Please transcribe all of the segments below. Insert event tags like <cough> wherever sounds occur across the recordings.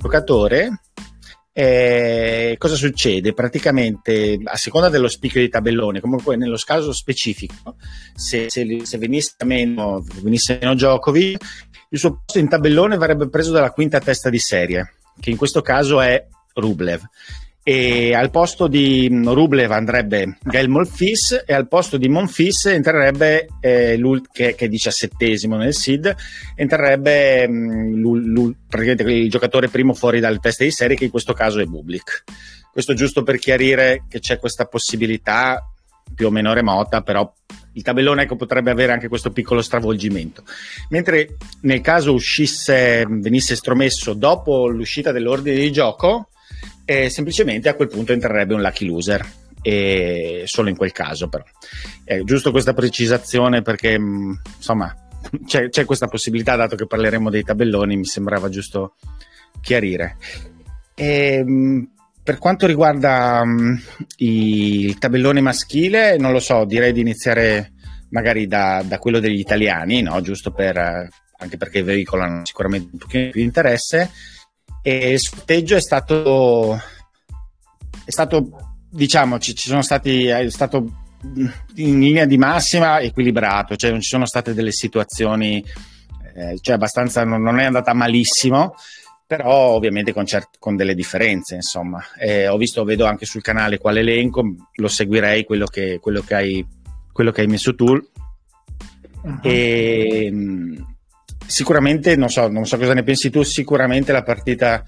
giocatore, eh, cosa succede? Praticamente a seconda dello spicchio di tabellone, comunque nello caso specifico, se, se, se venisse, meno, venisse meno Djokovic, il suo posto in tabellone verrebbe preso dalla quinta testa di serie, che in questo caso è Rublev e al posto di mm, Rublev andrebbe Gael Monfils e al posto di Monfils entrerebbe eh, che, che, è diciassettesimo nel SID entrerebbe mh, praticamente il giocatore primo fuori dal test di serie che in questo caso è Bublik. Questo giusto per chiarire che c'è questa possibilità più o meno remota però il tabellone ecco, potrebbe avere anche questo piccolo stravolgimento. Mentre nel caso uscisse venisse estromesso dopo l'uscita dell'ordine di gioco e semplicemente a quel punto entrerebbe un lucky loser. E solo in quel caso, però. È giusto questa precisazione perché mm, insomma <laughs> c'è, c'è questa possibilità, dato che parleremo dei tabelloni, mi sembrava giusto chiarire. E, mm, per quanto riguarda um, il tabellone maschile, non lo so, direi di iniziare magari da, da quello degli italiani, no? giusto per, anche perché veicolano sicuramente un pochino più di interesse e il sorteggio è stato, è stato diciamo, ci, ci sono stati, è stato in linea di massima equilibrato, cioè non ci sono state delle situazioni, eh, cioè abbastanza, non, non, è andata malissimo, però ovviamente con, cert- con delle differenze, insomma. Eh, ho visto, vedo anche sul canale quale elenco, lo seguirei quello che, quello che, hai, quello che hai messo tu. Uh-huh. E, sicuramente, non so, non so cosa ne pensi tu, sicuramente la partita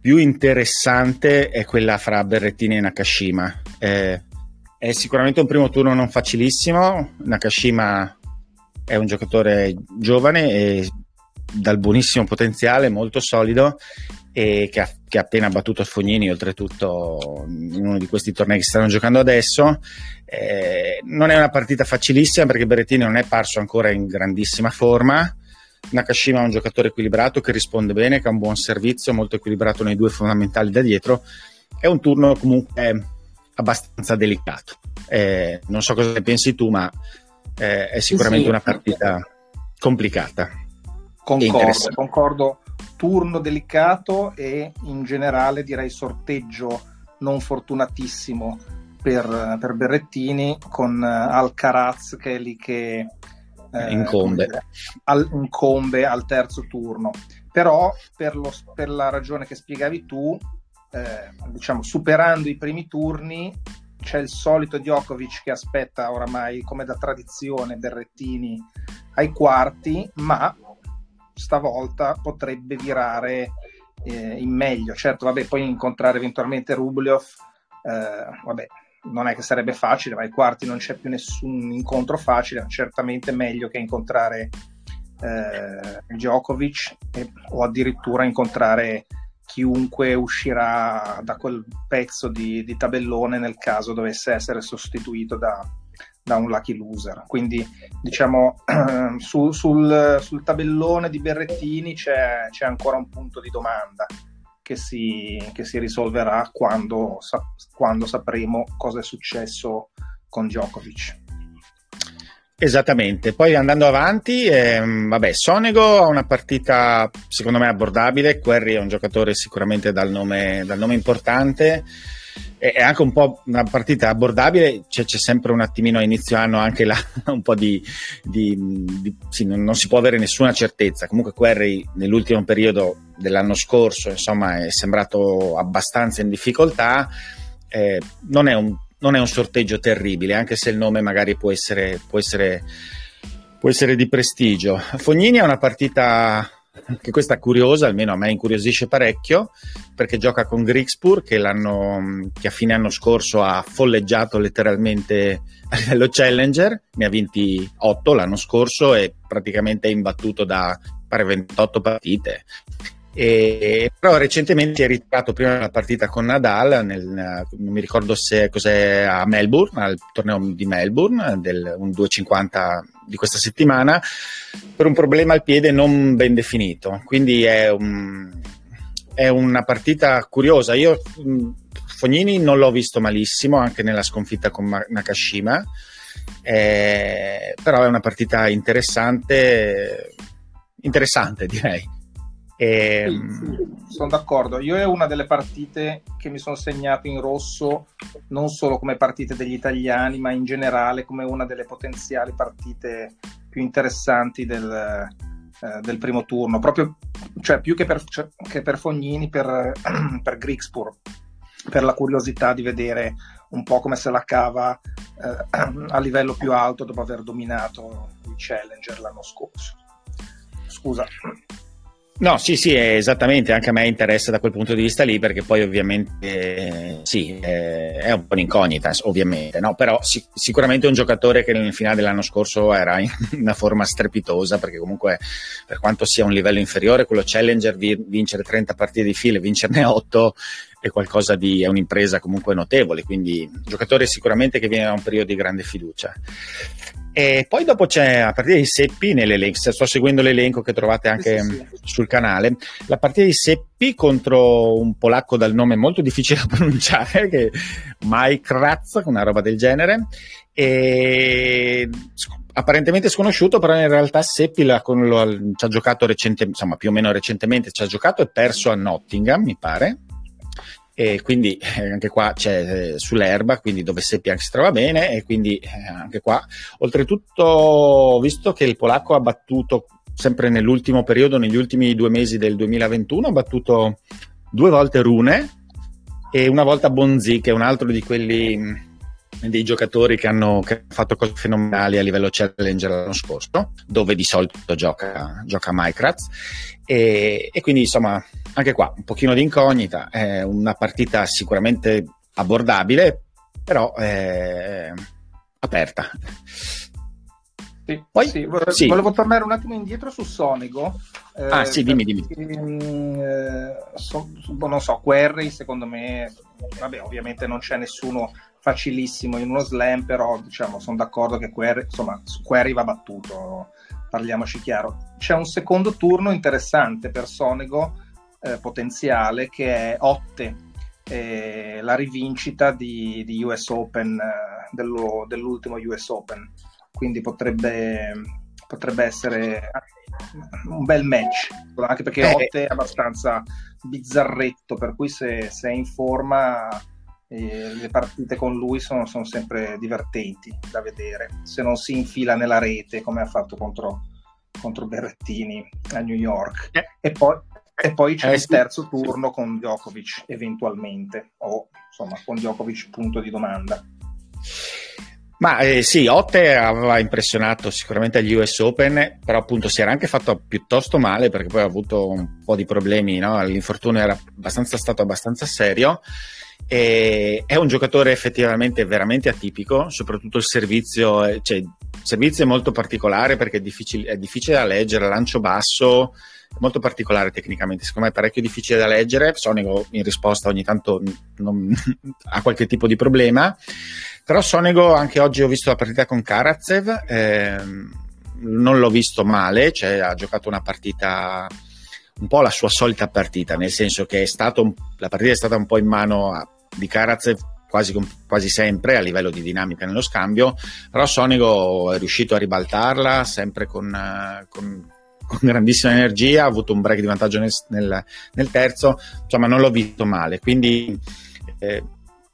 più interessante è quella fra Berrettini e Nakashima. Eh, è sicuramente un primo turno non facilissimo. Nakashima è un giocatore giovane e dal buonissimo potenziale, molto solido e che ha, che ha appena battuto Fognini, oltretutto in uno di questi tornei che stanno giocando adesso. Eh, non è una partita facilissima perché Berrettini non è parso ancora in grandissima forma Nakashima è un giocatore equilibrato che risponde bene, che ha un buon servizio, molto equilibrato nei due fondamentali da dietro. È un turno comunque abbastanza delicato. Eh, non so cosa ne pensi tu, ma eh, è sicuramente sì, una partita complicata. Concordo, concordo. Turno delicato e in generale direi sorteggio non fortunatissimo per, per Berrettini con Alcaraz che è lì che eh, incombe. Al, incombe al terzo turno. Però per, lo, per la ragione che spiegavi tu, eh, diciamo, superando i primi turni, c'è il solito Djokovic che aspetta oramai come da tradizione Berrettini ai quarti, ma stavolta potrebbe virare eh, in meglio. Certo, vabbè, poi incontrare eventualmente Rublev, eh, vabbè, non è che sarebbe facile, ma ai quarti non c'è più nessun incontro facile, certamente meglio che incontrare eh, Djokovic e, o addirittura incontrare chiunque uscirà da quel pezzo di, di tabellone nel caso dovesse essere sostituito da, da un lucky loser. Quindi diciamo <clears throat> su, sul, sul, tabellone di Berrettini c'è, c'è ancora un punto di domanda che si, che si risolverà quando, quando sapremo cosa è successo con Djokovic. Esattamente, poi andando avanti, ehm, vabbè, Sonego ha una partita secondo me abbordabile, Querry è un giocatore sicuramente dal nome, dal nome importante, è anche un po' una partita abbordabile, cioè c'è sempre un attimino a inizio anno anche là, <laughs> un po' di, di, di sì, non, non, si può avere nessuna certezza. Comunque Querry nell'ultimo periodo dell'anno scorso, insomma, è sembrato abbastanza in difficoltà. Eh, non, è un, non, è un, sorteggio terribile, anche se il nome magari può essere, può essere, può essere di prestigio. Fognini è una partita che questa curiosa, almeno a me incuriosisce parecchio, perché gioca con Grigspur che, che a fine anno scorso ha folleggiato letteralmente a livello challenger, ne ha vinti 8 l'anno scorso e praticamente è imbattuto da pare 28 partite. E, però recentemente si è ritirato prima della partita con Nadal, nel, non mi ricordo se cos'è a Melbourne, al torneo di Melbourne, del un 250 di questa settimana, per un problema al piede non ben definito. Quindi è, un, è una partita curiosa. Io Fognini non l'ho visto malissimo, anche nella sconfitta con Nakashima, eh, però è una partita interessante, interessante direi E... Sì, sì, sono d'accordo. Io è una delle partite che mi sono segnato in rosso, non solo come partite degli italiani, ma in generale come una delle potenziali partite più interessanti del, eh, del primo turno, proprio cioè, più che per, cioè, che per Fognini, per, <clears throat> per Grigspur, per la curiosità di vedere un po' come se la cava eh, <clears throat> a livello più alto dopo aver dominato il Challenger l'anno scorso. Scusa. No, sì, sì, esattamente, anche a me interessa da quel punto di vista lì, perché poi ovviamente eh, sì, eh, è un po' un'incognita, ovviamente, no? però sì, sicuramente è un giocatore che nel finale dell'anno scorso era in <laughs> una forma strepitosa, perché comunque per quanto sia un livello inferiore, quello Challenger, vincere 30 partite di fila e vincerne 8 è qualcosa di, è un'impresa comunque notevole, quindi giocatore sicuramente che viene da un periodo di grande fiducia. E poi dopo c'è la partita di Seppi nell'elenco, sto seguendo l'elenco che trovate anche sì, sì. sul canale, la partita di Seppi contro un polacco dal nome molto difficile da pronunciare, che Mike Ratz, una roba del genere, e apparentemente sconosciuto, però in realtà Seppi la, lo, ci ha giocato recentemente, insomma più o meno recentemente ci ha giocato e perso a Nottingham, mi pare, e quindi eh, anche qua c'è eh, sull'erba, quindi dove Seppi anche si trova bene e quindi eh, anche qua. Oltretutto, visto che il polacco ha battuto sempre nell'ultimo periodo, negli ultimi due mesi del 2021, ha battuto due volte Rune e una volta Bonzi, che è un altro di quelli dei giocatori che hanno, che hanno, fatto cose fenomenali a livello challenger l'anno scorso, dove di solito gioca, gioca Minecraft. E, e quindi insomma anche qua un pochino di incognita, è una partita sicuramente abbordabile, però è aperta. Sì, Poi, sì, volevo, sì. volevo tornare un attimo indietro su Sonego. Eh, ah, sì, dimmi, dimmi. Eh, so, non so, Query secondo me, vabbè, ovviamente non c'è nessuno facilissimo in uno slam, però diciamo, sono d'accordo che Query, insomma, su Query va battuto, parliamoci chiaro. C'è un secondo turno interessante per Sonego eh, potenziale che è Otte, eh, la rivincita di, di US Open, eh, dello, dell'ultimo US Open. Quindi potrebbe, potrebbe essere un bel match, anche perché eh. Otte è abbastanza bizzarretto, per cui se, se è in forma eh, le partite con lui sono, sono, sempre divertenti da vedere, se non si infila nella rete come ha fatto contro, contro Berrettini a New York. Eh. E poi, e poi c'è eh, il terzo turno con Djokovic, eventualmente, o insomma con Djokovic punto di domanda. Ma eh, sì, Otte aveva impressionato sicuramente agli US Open, però appunto si era anche fatto piuttosto male perché poi ha avuto un po' di problemi, no? l'infortunio era abbastanza, stato abbastanza serio. E è un giocatore effettivamente veramente atipico, soprattutto il servizio, cioè, il servizio è molto particolare perché è difficile, è difficile da leggere, lancio basso, molto particolare tecnicamente, secondo me è parecchio difficile da leggere, Sonego in risposta ogni tanto non, <laughs> ha qualche tipo di problema, però Sonego anche oggi ho visto la partita con Karatsev, ehm, non l'ho visto male, cioè ha giocato una partita un po' la sua solita partita, nel senso che è stato, la partita è stata un po' in mano a, di Karatsev quasi, quasi, sempre a livello di dinamica nello scambio, però Sonego è riuscito a ribaltarla sempre con, con con grandissima energia, ha avuto un break di vantaggio nel, nel, nel terzo, insomma non l'ho visto male, quindi eh,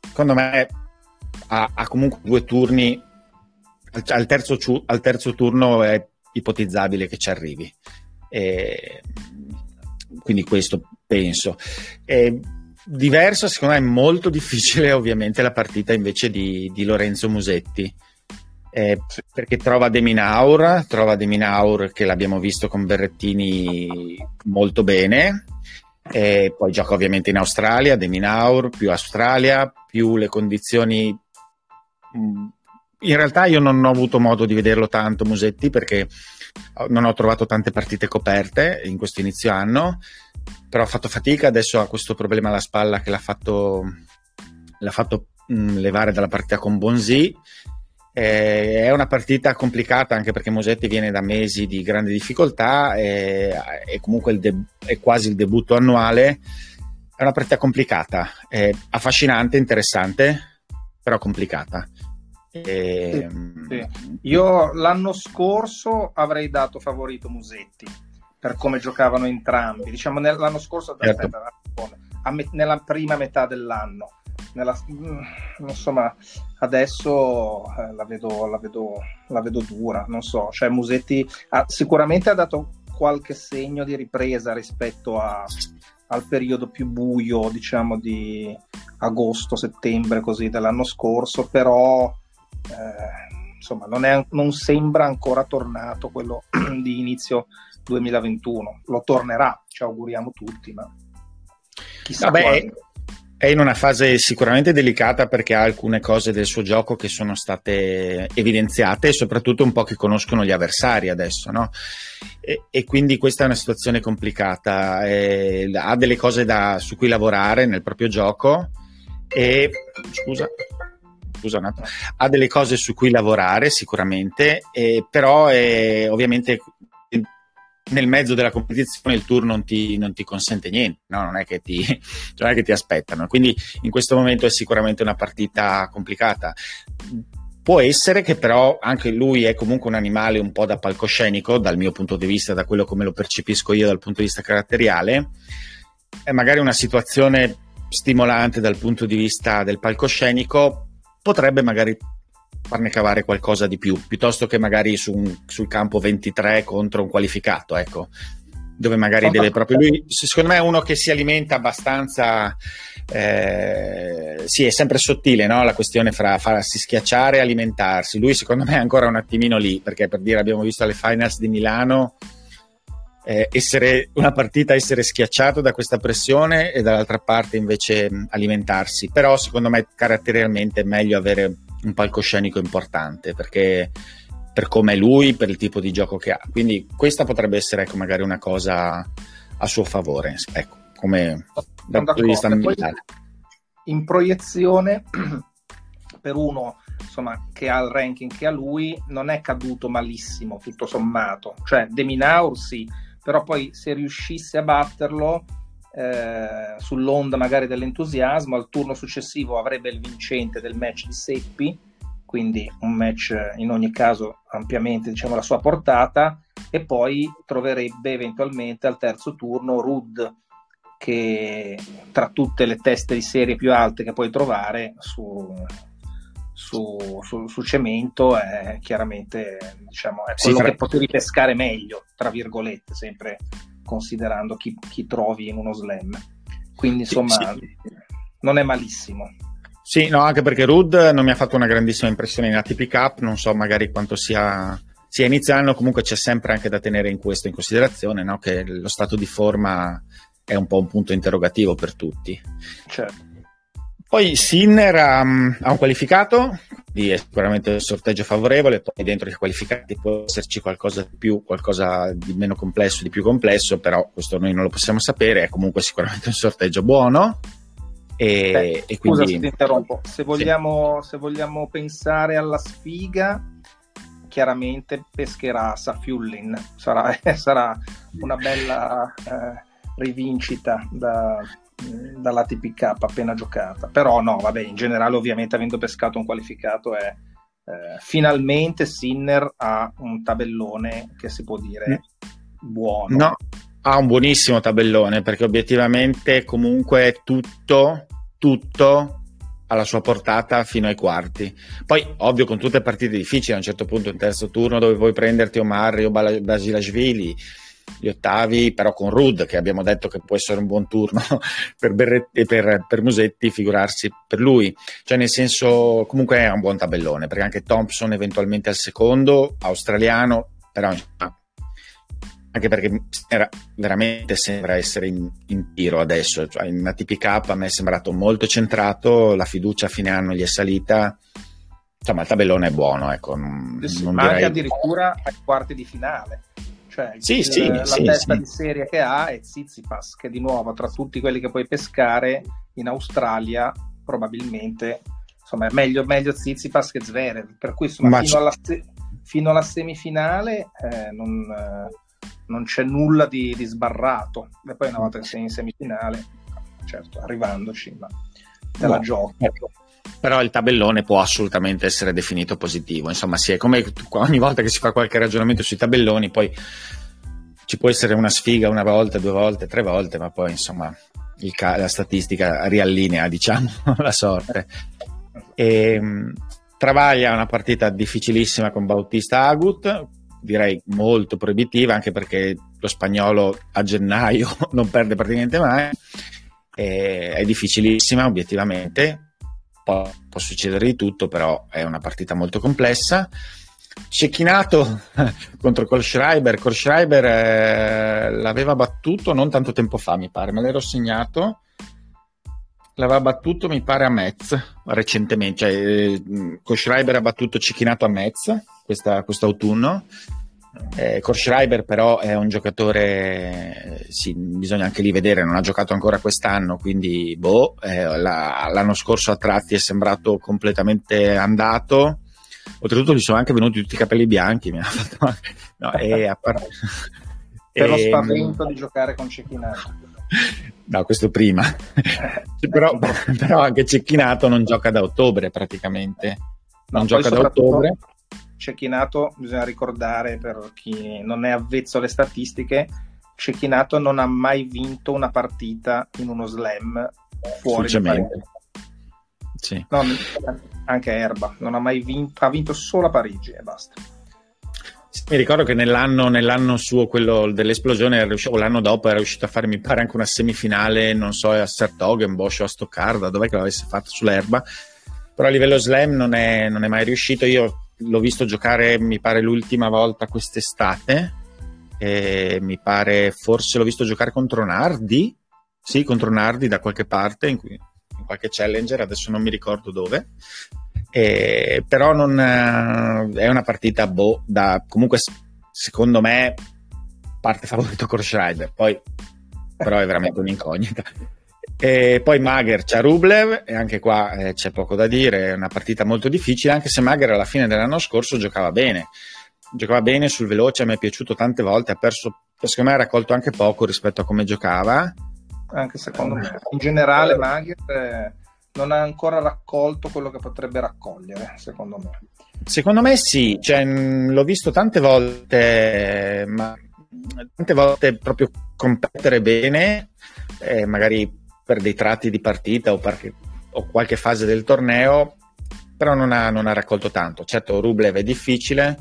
secondo me ha, ha, comunque due turni, al, al, terzo, al, terzo, turno è ipotizzabile che ci arrivi, e, quindi questo penso. E, diverso, secondo me è molto difficile <laughs> ovviamente la partita invece di, di Lorenzo Musetti. Eh, perché trova Deminaur, trova Deminaur che l'abbiamo visto con Berrettini molto bene, e poi gioca ovviamente in Australia, Deminaur più Australia, più le condizioni... Mm, in realtà io non ho avuto modo di vederlo tanto Musetti perché non ho trovato tante partite coperte in questo inizio anno, però ha fatto fatica, adesso ha questo problema alla spalla che l'ha fatto, l'ha fatto mh, mm, levare dalla partita con Bonzi eh, è una partita complicata anche perché Mosetti viene da mesi di grande difficoltà e, e comunque de- è quasi il debutto annuale. È una partita complicata, è affascinante, interessante, però complicata. E... Sì, sì. Io l'anno scorso avrei dato favorito Musetti, per come giocavano entrambi. Diciamo l'anno scorso, certo. aspetta, me, nella prima metà dell'anno. Nella, mm, insomma, adesso eh, la, vedo, la, vedo, la, vedo, dura, non so. Cioè, Musetti ha, sicuramente ha dato qualche segno di ripresa rispetto a, al periodo più buio, diciamo, di agosto-settembre così dell'anno scorso, però eh, insomma non, è, non, sembra ancora tornato quello <clears throat> di inizio 2021. Lo tornerà, ci auguriamo tutti, ma chissà Vabbè, è in una fase sicuramente delicata perché ha alcune cose del suo gioco che sono state evidenziate e soprattutto un po' che conoscono gli avversari adesso, no? E, e quindi questa è una situazione complicata. Eh, ha delle cose da, su cui lavorare nel proprio gioco e scusa. Scusa un attimo. Ha delle cose su cui lavorare sicuramente, eh, però eh, ovviamente nel mezzo della competizione il tour non ti, non ti consente niente, no? non, è che ti, non è che ti aspettano. Quindi in questo momento è sicuramente una partita complicata. Può essere che però anche lui è comunque un animale un po' da palcoscenico, dal mio punto di vista, da quello come lo percepisco io dal punto di vista caratteriale. È magari una situazione stimolante dal punto di vista del palcoscenico, potrebbe magari farne cavare qualcosa di più, piuttosto che magari su un, sul campo 23 contro un qualificato, ecco, dove magari deve proprio lui, secondo me è uno che si alimenta abbastanza, eh, sì, è sempre sottile no? la questione fra farsi schiacciare e alimentarsi, lui secondo me è ancora un attimino lì, perché per dire abbiamo visto alle finals di Milano, eh, essere una partita essere schiacciato da questa pressione e dall'altra parte invece alimentarsi, però secondo me caratterialmente è meglio avere un palcoscenico importante perché per come è lui, per il tipo di gioco che ha. Quindi questa potrebbe essere ecco, magari una cosa a suo favore, ecco, come dal punto di vista mentale. In proiezione, <clears throat> per uno insomma, che ha il ranking che ha lui, non è caduto malissimo, tutto sommato. Cioè, Deminaur sì, però poi se riuscisse a batterlo eh, sull'onda magari dell'entusiasmo, al turno successivo avrebbe il vincente del match di Seppi, quindi un match in ogni caso ampiamente diciamo la sua portata, e poi troverebbe eventualmente al terzo turno Rud che tra tutte le teste di serie più alte che puoi trovare su, su, su, su cemento è chiaramente diciamo, è quello sì, che potevi pescare meglio, tra virgolette, sempre considerando chi, chi trovi in uno slam. Quindi insomma sì, sì. non è malissimo. Sì, no, anche perché Rud non mi ha fatto una grandissima impressione in ATP Cup, non so magari quanto sia, sia inizio anno, comunque c'è sempre anche da tenere in questo in considerazione, no? che lo stato di forma è un po' un punto interrogativo per tutti. Certo. Poi Sinner ha, ha un qualificato, è sicuramente un sorteggio favorevole, poi dentro i qualificati può esserci qualcosa di più, qualcosa di meno complesso, di più complesso, però questo noi non lo possiamo sapere, è comunque sicuramente un sorteggio buono. E, Beh, e quindi... Scusa se ti interrompo, se vogliamo, sì. se vogliamo pensare alla sfiga, chiaramente pescherà Safiullin, sarà, <laughs> sarà una bella eh, rivincita da, dalla TPK appena giocata. Però no, vabbè, in generale ovviamente avendo pescato un qualificato è eh, finalmente Sinner ha un tabellone che si può dire buono. No, ha un buonissimo tabellone perché obiettivamente comunque tutto, tutto alla sua portata fino ai quarti. Poi, ovvio, con tutte partite difficili, a un certo punto in terzo turno dove puoi prenderti Omar o Basilashvili, gli ottavi, però con Rud, che abbiamo detto che può essere un buon turno <laughs> per, Berretti, per, per Musetti, figurarsi per lui. Cioè, nel senso, comunque è un buon tabellone, perché anche Thompson eventualmente al secondo, australiano, però anche perché era, veramente sembra essere in, in tiro adesso, cioè in ATP Cup a me è sembrato molto centrato, la fiducia a fine anno gli è salita, insomma il tabellone è buono, ecco. Non, sì, non ma direi... anche addirittura ai quarti di finale cioè sì, il, sì, la sì, testa di serie che ha è Zizipas, che di nuovo tra tutti quelli che puoi pescare in Australia probabilmente insomma è meglio, meglio Zizipas che Zverev, per cui insomma, fino, alla, fino, alla, semifinale eh, non, eh, non, c'è nulla di, di, sbarrato. E poi una volta che sei in semifinale certo arrivandoci ma te la no. giochi ecco però il tabellone può assolutamente essere definito positivo. Insomma, sì, è come ogni volta che si fa qualche ragionamento sui tabelloni, poi ci può essere una sfiga una volta, due volte, tre volte, ma poi insomma ca- la statistica riallinea diciamo <laughs> la sorte. E, ehm, Travaglia una partita difficilissima con Bautista Agut, direi molto proibitiva anche perché lo spagnolo a gennaio <laughs> non perde praticamente mai, e è difficilissima obiettivamente, può, può succedere di tutto però è una partita molto complessa. Cecchinato <laughs> contro Kolschreiber. Kolschreiber eh, l'aveva battuto non tanto tempo fa, mi pare, me l'ero segnato. L'aveva battuto, mi pare, a Metz recentemente. Cioè, eh, Kolschreiber ha battuto Cecchinato a Metz questa, quest'autunno. Eh, Korschreiber però è un giocatore, sì, bisogna anche lì vedere, non ha giocato ancora quest'anno, quindi boh, eh, la, l'anno scorso a tratti è sembrato completamente andato Oltretutto gli sono anche venuti tutti i capelli bianchi. Mi ha fatto... no, e par... per lo spavento di giocare con Cecchinato. No, questo prima. <laughs> però, però, anche Cecchinato non gioca da ottobre praticamente. Non no, gioca da ottobre. Cecchinato, bisogna ricordare per chi non è avvezzo alle statistiche, Cecchinato non ha mai vinto una partita in uno slam fuori da sì. No, anche Erba, non ha mai vinto, ha vinto solo a Parigi e basta. Mi ricordo che nell'anno, nell'anno suo, quello dell'esplosione, riuscito, o l'anno dopo, era riuscito a fare, mi pare, anche una semifinale, non so, a Sertogenbosch o a Stoccarda, dov'è che l'avesse fatta sull'erba. Però a livello slam non è, non è mai riuscito. Io l'ho visto giocare, mi pare, l'ultima volta quest'estate. E mi pare, forse l'ho visto giocare contro Nardi. Sì, contro Nardi da qualche parte, in, cui, in qualche challenger, adesso non mi ricordo dove. Eh, però non, eh, è una partita boh, da comunque secondo me parte favorito con Schreiber, poi però è veramente un'incognita. E poi Mager c'ha Rublev e anche qua eh, c'è poco da dire, è una partita molto difficile, anche se Mager alla fine dell'anno scorso giocava bene, giocava bene sul veloce, mi è piaciuto tante volte, ha perso, secondo me ha raccolto anche poco rispetto a come giocava. Anche secondo me. In generale Mager eh, non ha ancora raccolto quello che potrebbe raccogliere, secondo me. Secondo me sì, cioè, l'ho visto tante volte, ma tante volte proprio competere bene, eh, magari per dei tratti di partita o, perché, o qualche fase del torneo, però non ha, non ha raccolto tanto. Certo, Rublev è difficile,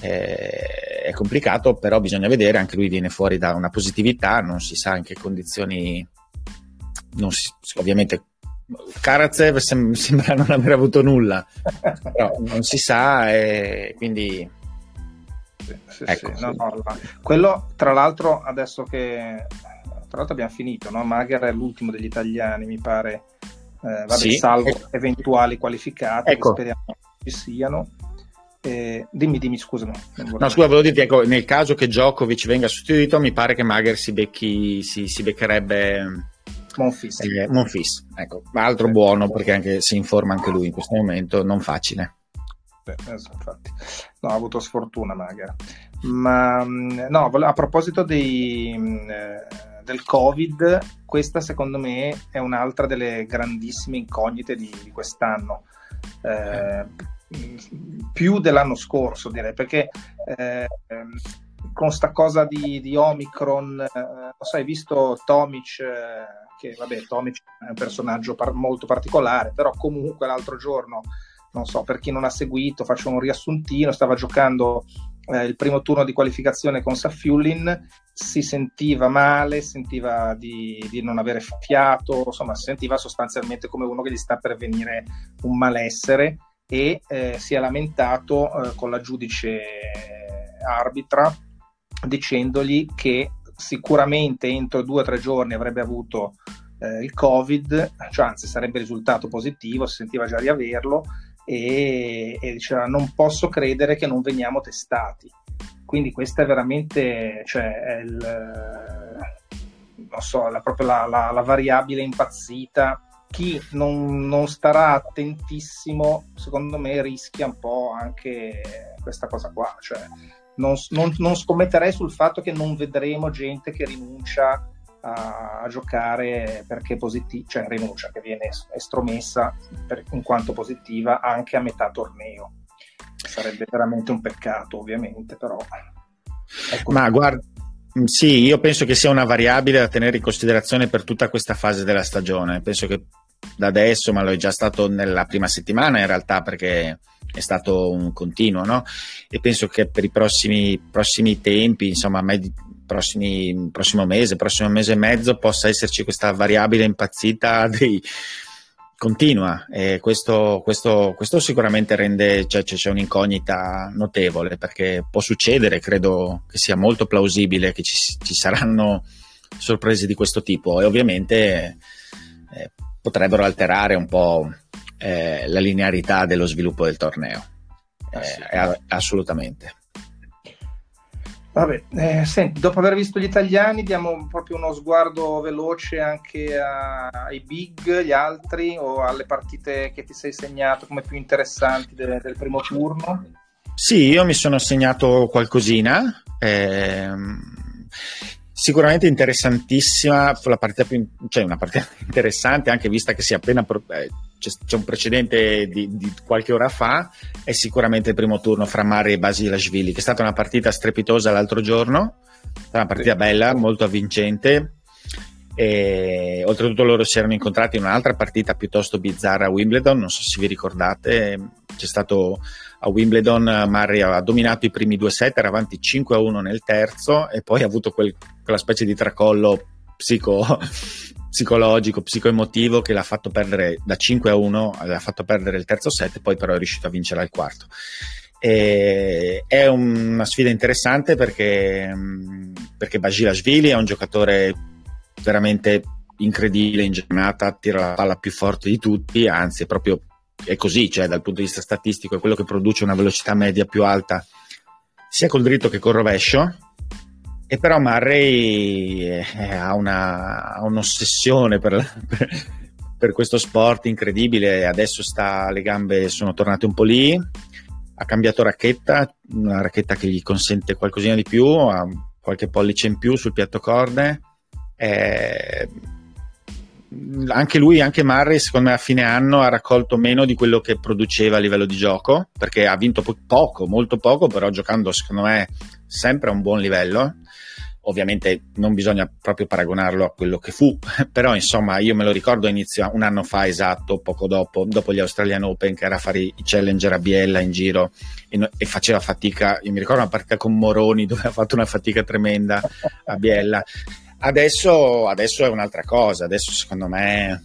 eh, è complicato, però bisogna vedere, anche lui viene fuori da una positività, non si sa in che condizioni, si, ovviamente Karatsev sem- sembra non aver avuto nulla, però non si sa e quindi... Sì, sì, ecco, sì. No, no, quello tra l'altro adesso che tra l'altro abbiamo finito, no? Magher è l'ultimo degli italiani mi pare, eh, vabbè, salvo ecco. eventuali qualificati ecco. che speriamo ci siano. Eh, dimmi, dimmi, scusa. No, scusa, volevo dirti, ecco, nel caso che Djokovic venga sostituito, mi pare che Magher si, becchi, si, si beccherebbe Monfis. Eh, Monfis, ecco, altro eh, buono perché anche, si informa anche lui in questo momento, non facile. Eh, infatti, no, ha avuto sfortuna magari. Ma mm, no, a proposito dei, mm, eh, del Covid, questa secondo me è un'altra delle grandissime incognite di, di quest'anno. Eh, più dell'anno scorso direi perché eh, con sta cosa di, di Omicron eh, non so, hai visto Tomic eh, che vabbè, Tomic è un personaggio par- molto particolare, però comunque l'altro giorno, non so, per chi non ha seguito, faccio un riassuntino, stava giocando eh, il primo turno di qualificazione con Safiullin, si sentiva male, sentiva di, di, non avere fiato, insomma, si sentiva sostanzialmente come uno che gli sta per venire un malessere e eh, si è lamentato eh, con la giudice arbitra dicendogli che sicuramente entro due o tre giorni avrebbe avuto eh, il Covid, cioè anzi sarebbe risultato positivo, si sentiva già di averlo e, e diceva non posso credere che non veniamo testati. Quindi questa è veramente cioè, è il, non so, la, proprio la, la, la variabile impazzita chi non, non, starà attentissimo, secondo me, rischia un po' anche questa cosa qua. Cioè, non, non, non, scommetterei sul fatto che non vedremo gente che rinuncia a, a giocare perché positiva, cioè rinuncia, che viene estromessa per, in quanto positiva anche a metà torneo. Sarebbe veramente un peccato, ovviamente, però. Ma guarda, Mm, sì, io penso che sia una variabile da tenere in considerazione per tutta questa fase della stagione. Penso che da adesso, ma lo è già stato nella prima settimana in realtà perché è stato un continuo, no? E penso che per i prossimi, prossimi tempi, insomma, med- prossimi, prossimo mese, prossimo mese e mezzo possa esserci questa variabile impazzita dei, continua e questo, questo, questo sicuramente rende, cioè, c'è un'incognita notevole perché può succedere, credo che sia molto plausibile che ci, ci saranno sorprese di questo tipo e ovviamente eh, potrebbero alterare un po' eh, la linearità dello sviluppo del torneo. Eh, assolutamente. Vabbè, eh, senti, dopo aver visto gli italiani diamo proprio uno sguardo veloce anche a, ai big, gli altri o alle partite che ti sei segnato come più interessanti de, del primo turno? Sì, io mi sono segnato qualcosina. Ehm, sicuramente interessantissima, la partita più, cioè una partita <laughs> interessante anche vista che si è appena... Eh, c'è, c'è un precedente di, di, qualche ora fa, è sicuramente il primo turno fra Mari e Basilashvili, che è stata una partita strepitosa l'altro giorno, una partita bella, molto avvincente. E, oltretutto loro si erano incontrati in un'altra partita piuttosto bizzarra a Wimbledon, non so se vi ricordate, c'è stato a Wimbledon Murray ha dominato i primi due set, era avanti 5 a 1 nel terzo e poi ha avuto quel, quella specie di tracollo psico, psicologico, psicoemotivo che l'ha fatto perdere da 5 a 1, l'ha fatto perdere il terzo set, poi però è riuscito a vincere al quarto. E è una sfida interessante perché, perché Basilashvili è un giocatore veramente incredibile in giornata, tira la palla più forte di tutti, anzi è proprio è così, cioè dal punto di vista statistico è quello che produce una velocità media più alta sia col dritto che col rovescio e però Murray eh, ha, una, ha, un'ossessione per, per, <laughs> per, questo sport incredibile. Adesso sta, le gambe sono tornate un po' lì. Ha cambiato racchetta, una racchetta che gli consente qualcosina di più, ha qualche pollice in più sul piatto corde. Eh, anche lui, anche Murray, secondo me a fine anno ha raccolto meno di quello che produceva a livello di gioco, perché ha vinto po- poco, molto poco, però giocando secondo me sempre a un buon livello ovviamente non bisogna proprio paragonarlo a quello che fu, <laughs> però insomma io me lo ricordo inizio un anno fa esatto, poco dopo, dopo gli Australian Open che era a fare i challenger a Biella in giro e, no, e, faceva fatica, io mi ricordo una partita con Moroni <laughs> dove ha fatto una fatica tremenda a Biella, adesso, adesso è un'altra cosa, adesso secondo me...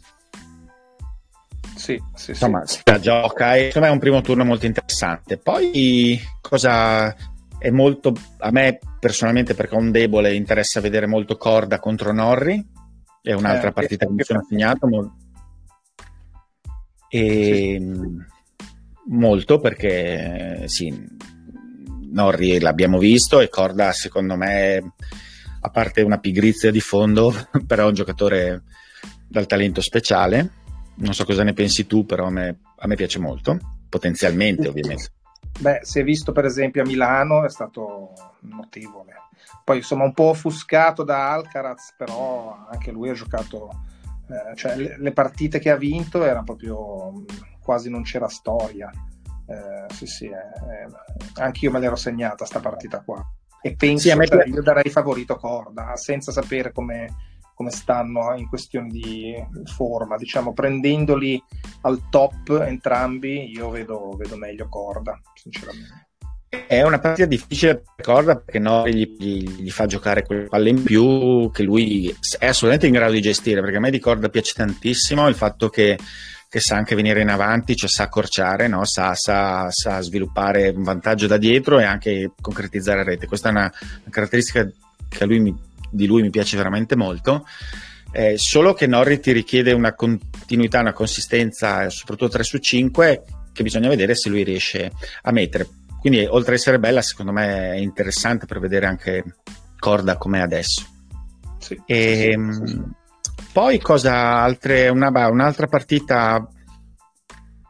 Sì, sì, insomma, sì. si gioca e secondo me è un primo turno molto interessante. Poi cosa è molto a me personalmente perché ho un debole interessa vedere molto Corda contro Norri. È un'altra eh, partita che mi sono segnato mo- e sì. molto perché sì Norri l'abbiamo visto e Corda secondo me a parte una pigrizia di fondo <laughs> però è un giocatore dal talento speciale. Non so cosa ne pensi tu però a me, a me piace molto potenzialmente ovviamente Beh, si è visto per esempio a Milano, è stato notevole. Poi insomma un po' offuscato da Alcaraz, però anche lui ha giocato, eh, cioè le, le, partite che ha vinto erano proprio quasi non c'era storia. Eh, sì, sì, eh, eh anche io me l'ero segnata sta partita qua. E penso, sì, cioè, io darei favorito Corda, senza sapere come come stanno in questioni di forma, diciamo prendendoli al top entrambi, io vedo, vedo meglio Corda, sinceramente. È una partita difficile per Corda perché Nori gli, gli, gli, fa giocare quelle palle in più che lui è assolutamente in grado di gestire perché a me di Corda piace tantissimo il fatto che, che sa anche venire in avanti, cioè sa accorciare, no? sa, sa, sa, sviluppare un vantaggio da dietro e anche concretizzare rete. Questa è una, una caratteristica che a lui mi, di lui mi piace veramente molto. Eh, solo che Norri ti richiede una continuità, una consistenza, soprattutto 3 su 5, che bisogna vedere se lui riesce a mettere. Quindi, oltre ad essere bella, secondo me è interessante per vedere anche Corda com'è adesso. Sì, e, sì, sì, sì. Poi, cosa altre, una, un'altra partita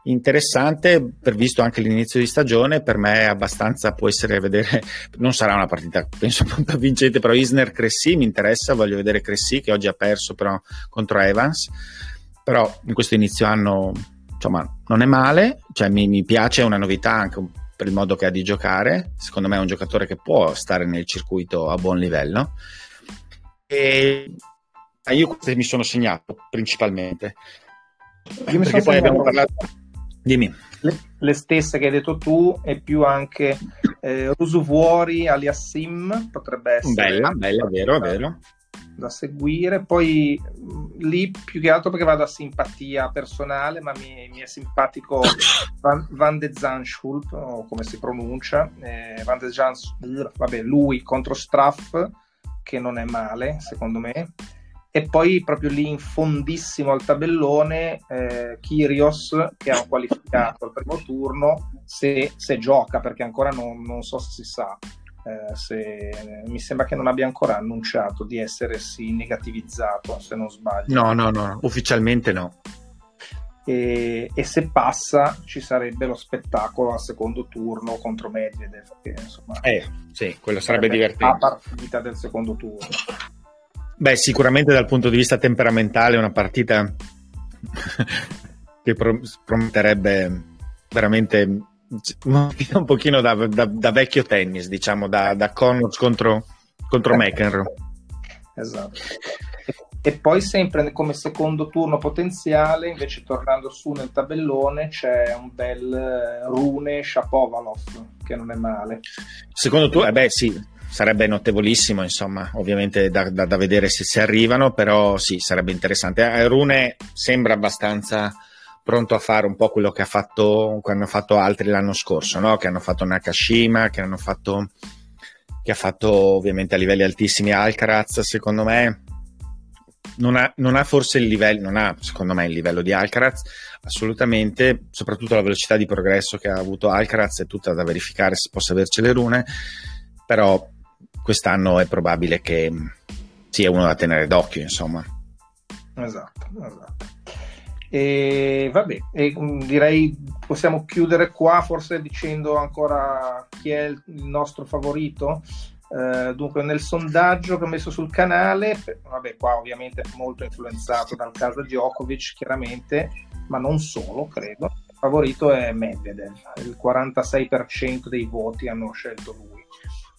interessante per visto anche l'inizio di stagione per me è abbastanza può essere vedere non sarà una partita penso <laughs> molto vincente però Isner Cressy mi interessa voglio vedere Cressy che oggi ha perso però contro Evans però in questo inizio anno insomma non è male cioè mi, mi piace è una novità anche un, per il modo che ha di giocare. Secondo me è un giocatore che può stare nel circuito a buon livello. E io queste mi sono segnato principalmente. Io mi sono abbiamo parlato. Dimmi. Le, le, stesse che hai detto tu e più anche eh, Rusuvuori alias Sim potrebbe essere. Bella, bella, vero, vero da seguire. Poi lì più che altro perché vado a simpatia personale, ma mi, mi è simpatico <coughs> Van, Van de Zandschulp, o come si pronuncia, eh, Van de Zandschulp, vabbè, lui contro Straff, che non è male, secondo me. E poi proprio lì in fondissimo al tabellone eh, Kyrios che ha qualificato al primo turno se, se gioca perché ancora non, non so se si sa eh, se, mi sembra che non abbia ancora annunciato di essersi negativizzato, se non sbaglio. No, no, no, ufficialmente no. E, e, se passa ci sarebbe lo spettacolo al secondo turno contro Medvedev che insomma eh, sì, quello sarebbe, sarebbe divertente la partita del secondo turno beh sicuramente dal punto di vista temperamentale una partita <laughs> che prometterebbe veramente un pochino da, da, da, vecchio tennis, diciamo, da, da Connors contro, contro eh. McEnroe. Esatto. E poi sempre come secondo turno potenziale, invece tornando su nel tabellone, c'è un bel eh, Rune Shapovalov, che non è male. Secondo tu, eh beh sì, sarebbe notevolissimo, insomma, ovviamente da, da, da vedere se si arrivano, però sì, sarebbe interessante. Eh, Rune sembra abbastanza pronto a fare un po' quello che, fatto, che hanno fatto altri l'anno scorso, no? che hanno fatto Nakashima, che hanno fatto che ha fatto ovviamente a livelli altissimi Alcaraz, secondo me non ha, non ha, forse il livello, non ha secondo me il livello di Alcaraz, assolutamente, soprattutto la velocità di progresso che ha avuto Alcaraz è tutta da verificare se possa averci le rune, però quest'anno è probabile che sia uno da tenere d'occhio, insomma. Esatto, esatto. E vabbè, e mm, direi possiamo chiudere qua, forse dicendo ancora chi è il nostro favorito. Uh, dunque, nel sondaggio che ho messo sul canale, vabbè, qua ovviamente molto influenzato dal caso Djokovic, chiaramente, ma non solo, credo. Il favorito è Medvedev, il 46% dei voti hanno scelto lui.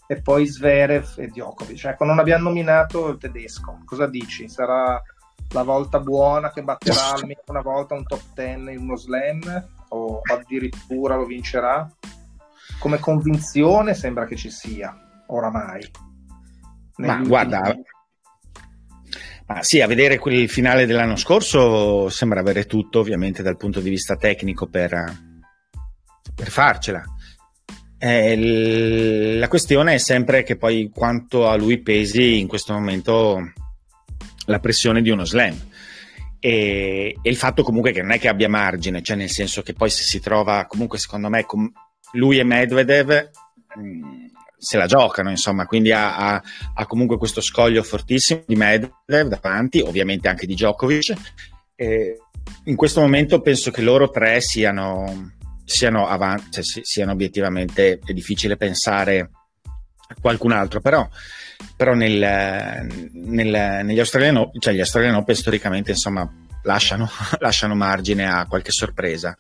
E poi Zverev e Djokovic. Ecco, non abbiamo nominato il tedesco. Cosa dici? Sarà la volta buona che batterà almeno una volta un top 10 in uno slam o addirittura lo vincerà? Come convinzione sembra che ci sia oramai. Ma guarda, ma sì, a vedere il finale dell'anno scorso sembra avere tutto, ovviamente, dal punto di vista tecnico per, per farcela. Eh, la questione è sempre che poi quanto a lui pesi in questo momento la pressione di uno slam. E, e, il fatto comunque che non è che abbia margine, cioè nel senso che poi se si trova comunque secondo me com- lui e Medvedev mh, mm, se la giocano, insomma, quindi ha, ha, ha, comunque questo scoglio fortissimo di Medvedev davanti, ovviamente anche di Djokovic. E in questo momento penso che loro tre siano, siano avanti, cioè, siano obiettivamente, è difficile pensare a qualcun altro, però però nel, nel, negli Australian cioè gli Australian Open storicamente insomma lasciano, <laughs> lasciano, margine a qualche sorpresa.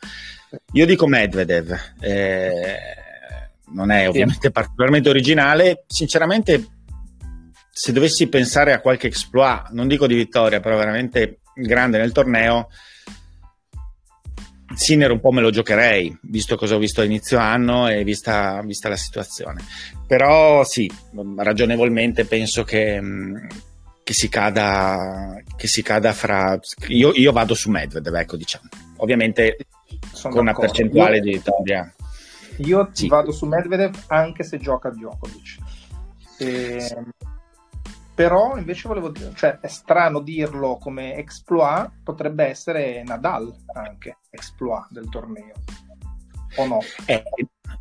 Io dico Medvedev, eh, non è ovviamente particolarmente originale, sinceramente se dovessi pensare a qualche exploit, non dico di vittoria, però veramente grande nel torneo, Sinner un po' me lo giocherei, visto cosa ho visto a inizio anno e vista, vista la situazione. Però sì, ragionevolmente penso che, che, si, cada, che si cada fra... Io, io, vado su Medvedev, ecco diciamo. Ovviamente Sono con d'accordo. una percentuale io, di vittoria. Io sì. vado su Medvedev anche se gioca Djokovic. E però invece volevo dire, cioè è strano dirlo come exploit, potrebbe essere Nadal anche exploit del torneo, o no? Eh,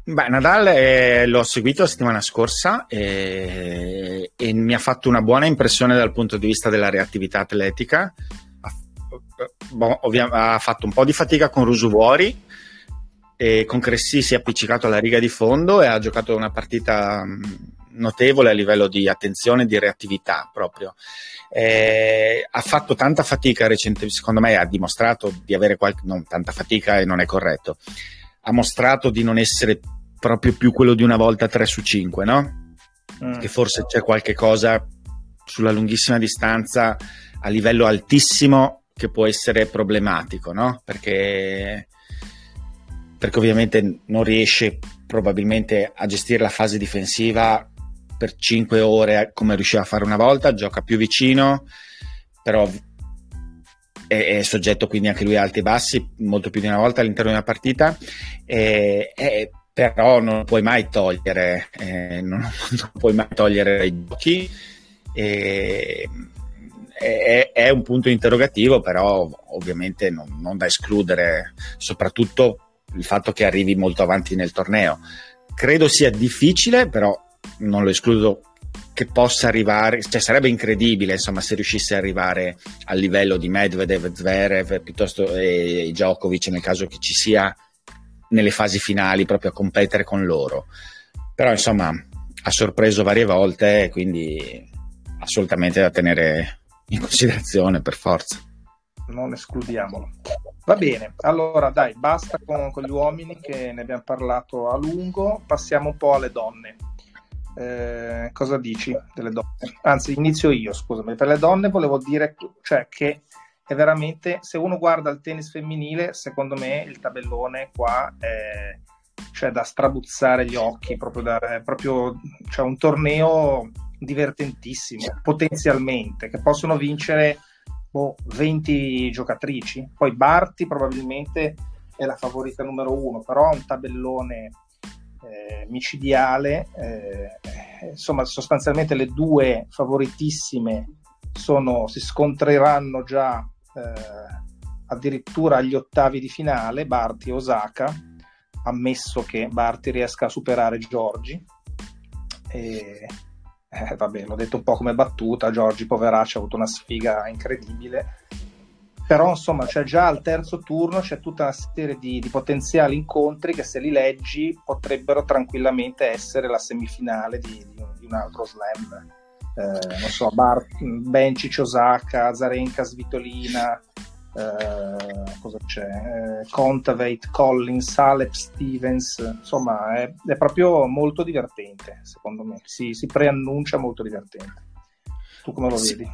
beh, Nadal eh, l'ho seguito la settimana scorsa e, e, mi ha fatto una buona impressione dal punto di vista della reattività atletica. Ha, boh, ovvia, ha fatto un po' di fatica con Rusuvuori con Cressi si è appiccicato alla riga di fondo e ha giocato una partita notevole a livello di attenzione e di reattività proprio. Eh, ha fatto tanta fatica recentemente, secondo me ha dimostrato di avere qualche, non tanta fatica e non è corretto, ha mostrato di non essere proprio più quello di una volta 3 su 5, no? Mm. Che forse c'è qualche cosa sulla lunghissima distanza a livello altissimo che può essere problematico, no? Perché, perché ovviamente non riesce probabilmente a gestire la fase difensiva per 5 ore come riusciva a fare una volta, gioca più vicino, però è, è, soggetto quindi anche lui a alti e bassi molto più di una volta all'interno di una partita e, e, però non puoi mai togliere eh, non, <laughs> non, puoi mai togliere i giochi e, è, è, un punto interrogativo però ovviamente non, non da escludere soprattutto il fatto che arrivi molto avanti nel torneo. Credo sia difficile però non lo escludo che possa arrivare, cioè sarebbe incredibile insomma se riuscisse ad arrivare al livello di Medvedev, Zverev piuttosto e Djokovic nel caso che ci sia nelle fasi finali proprio a competere con loro. Però insomma ha sorpreso varie volte quindi assolutamente da tenere in considerazione per forza. Non escludiamolo. Va bene allora dai basta con, con gli uomini che ne abbiamo parlato a lungo passiamo un po' alle donne eh, cosa dici delle donne? Anzi, inizio io, scusami. Per le donne volevo dire cioè, che è veramente, se uno guarda il tennis femminile, secondo me il tabellone qua è cioè, da strabuzzare gli occhi, proprio, da, proprio cioè, un torneo divertentissimo, potenzialmente, che possono vincere boh, 20 giocatrici. Poi Barti probabilmente è la favorita numero uno, però ha un tabellone eh, micidiale. Eh, insomma, sostanzialmente le due favoritissime sono, si scontreranno già eh, addirittura agli ottavi di finale, Barti e Osaka, ammesso che Barti riesca a superare Giorgi. E, eh, vabbè, l'ho detto un po' come battuta, Giorgi poveraccio ha avuto una sfiga incredibile però insomma c'è già al terzo turno c'è tutta una serie di, di, potenziali incontri che se li leggi potrebbero tranquillamente essere la semifinale di, di, un, di un, altro slam. Eh, non so Bar- Bencic Osaka Zarenka Svitolina eh, cosa c'è? Eh, Contavate Collins Alep Stevens insomma è, è, proprio molto divertente secondo me. Si, si preannuncia molto divertente. Tu come lo vedi?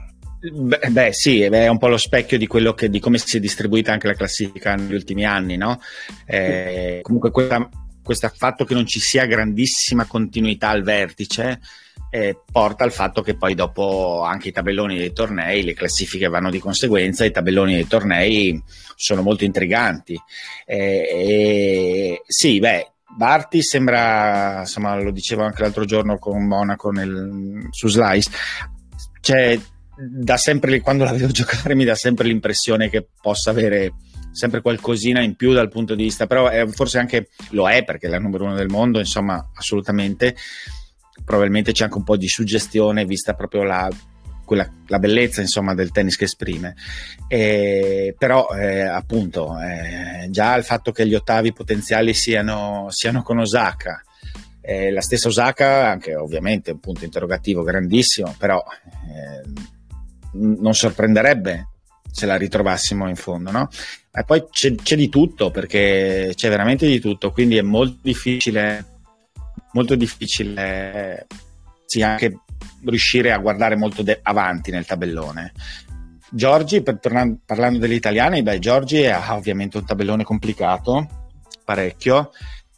Beh, beh, sì, è un po' lo specchio di, quello che, di come si è distribuita anche la classifica negli ultimi anni, no? Eh, comunque questo fatto che non ci sia grandissima continuità al vertice eh, porta al fatto che poi dopo anche i tabelloni dei tornei, le classifiche vanno di conseguenza, i tabelloni dei tornei sono molto intriganti. Eh, sì, beh, Barti sembra, insomma, lo dicevo anche l'altro giorno con Monaco nel, su Slice, cioè dà sempre, quando la vedo <laughs> giocare mi dà sempre l'impressione che possa avere sempre qualcosina in più dal punto di vista, però è, forse anche lo è perché è la numero uno del mondo, insomma, assolutamente. Probabilmente c'è anche un po' di suggestione vista proprio la, quella, la bellezza insomma, del tennis che esprime. E, però, eh, appunto, eh, già il fatto che gli ottavi potenziali siano, siano con Osaka. Eh, la stessa Osaka, anche ovviamente un punto interrogativo grandissimo, però eh, non sorprenderebbe se la ritrovassimo in fondo, no? E poi c'è, c'è, di tutto, perché c'è veramente di tutto, quindi è molto difficile, molto difficile sì, anche riuscire a guardare molto de- avanti nel tabellone. Giorgi, per, tornando, parlando degli italiani, beh, Giorgi ha ovviamente un tabellone complicato, parecchio,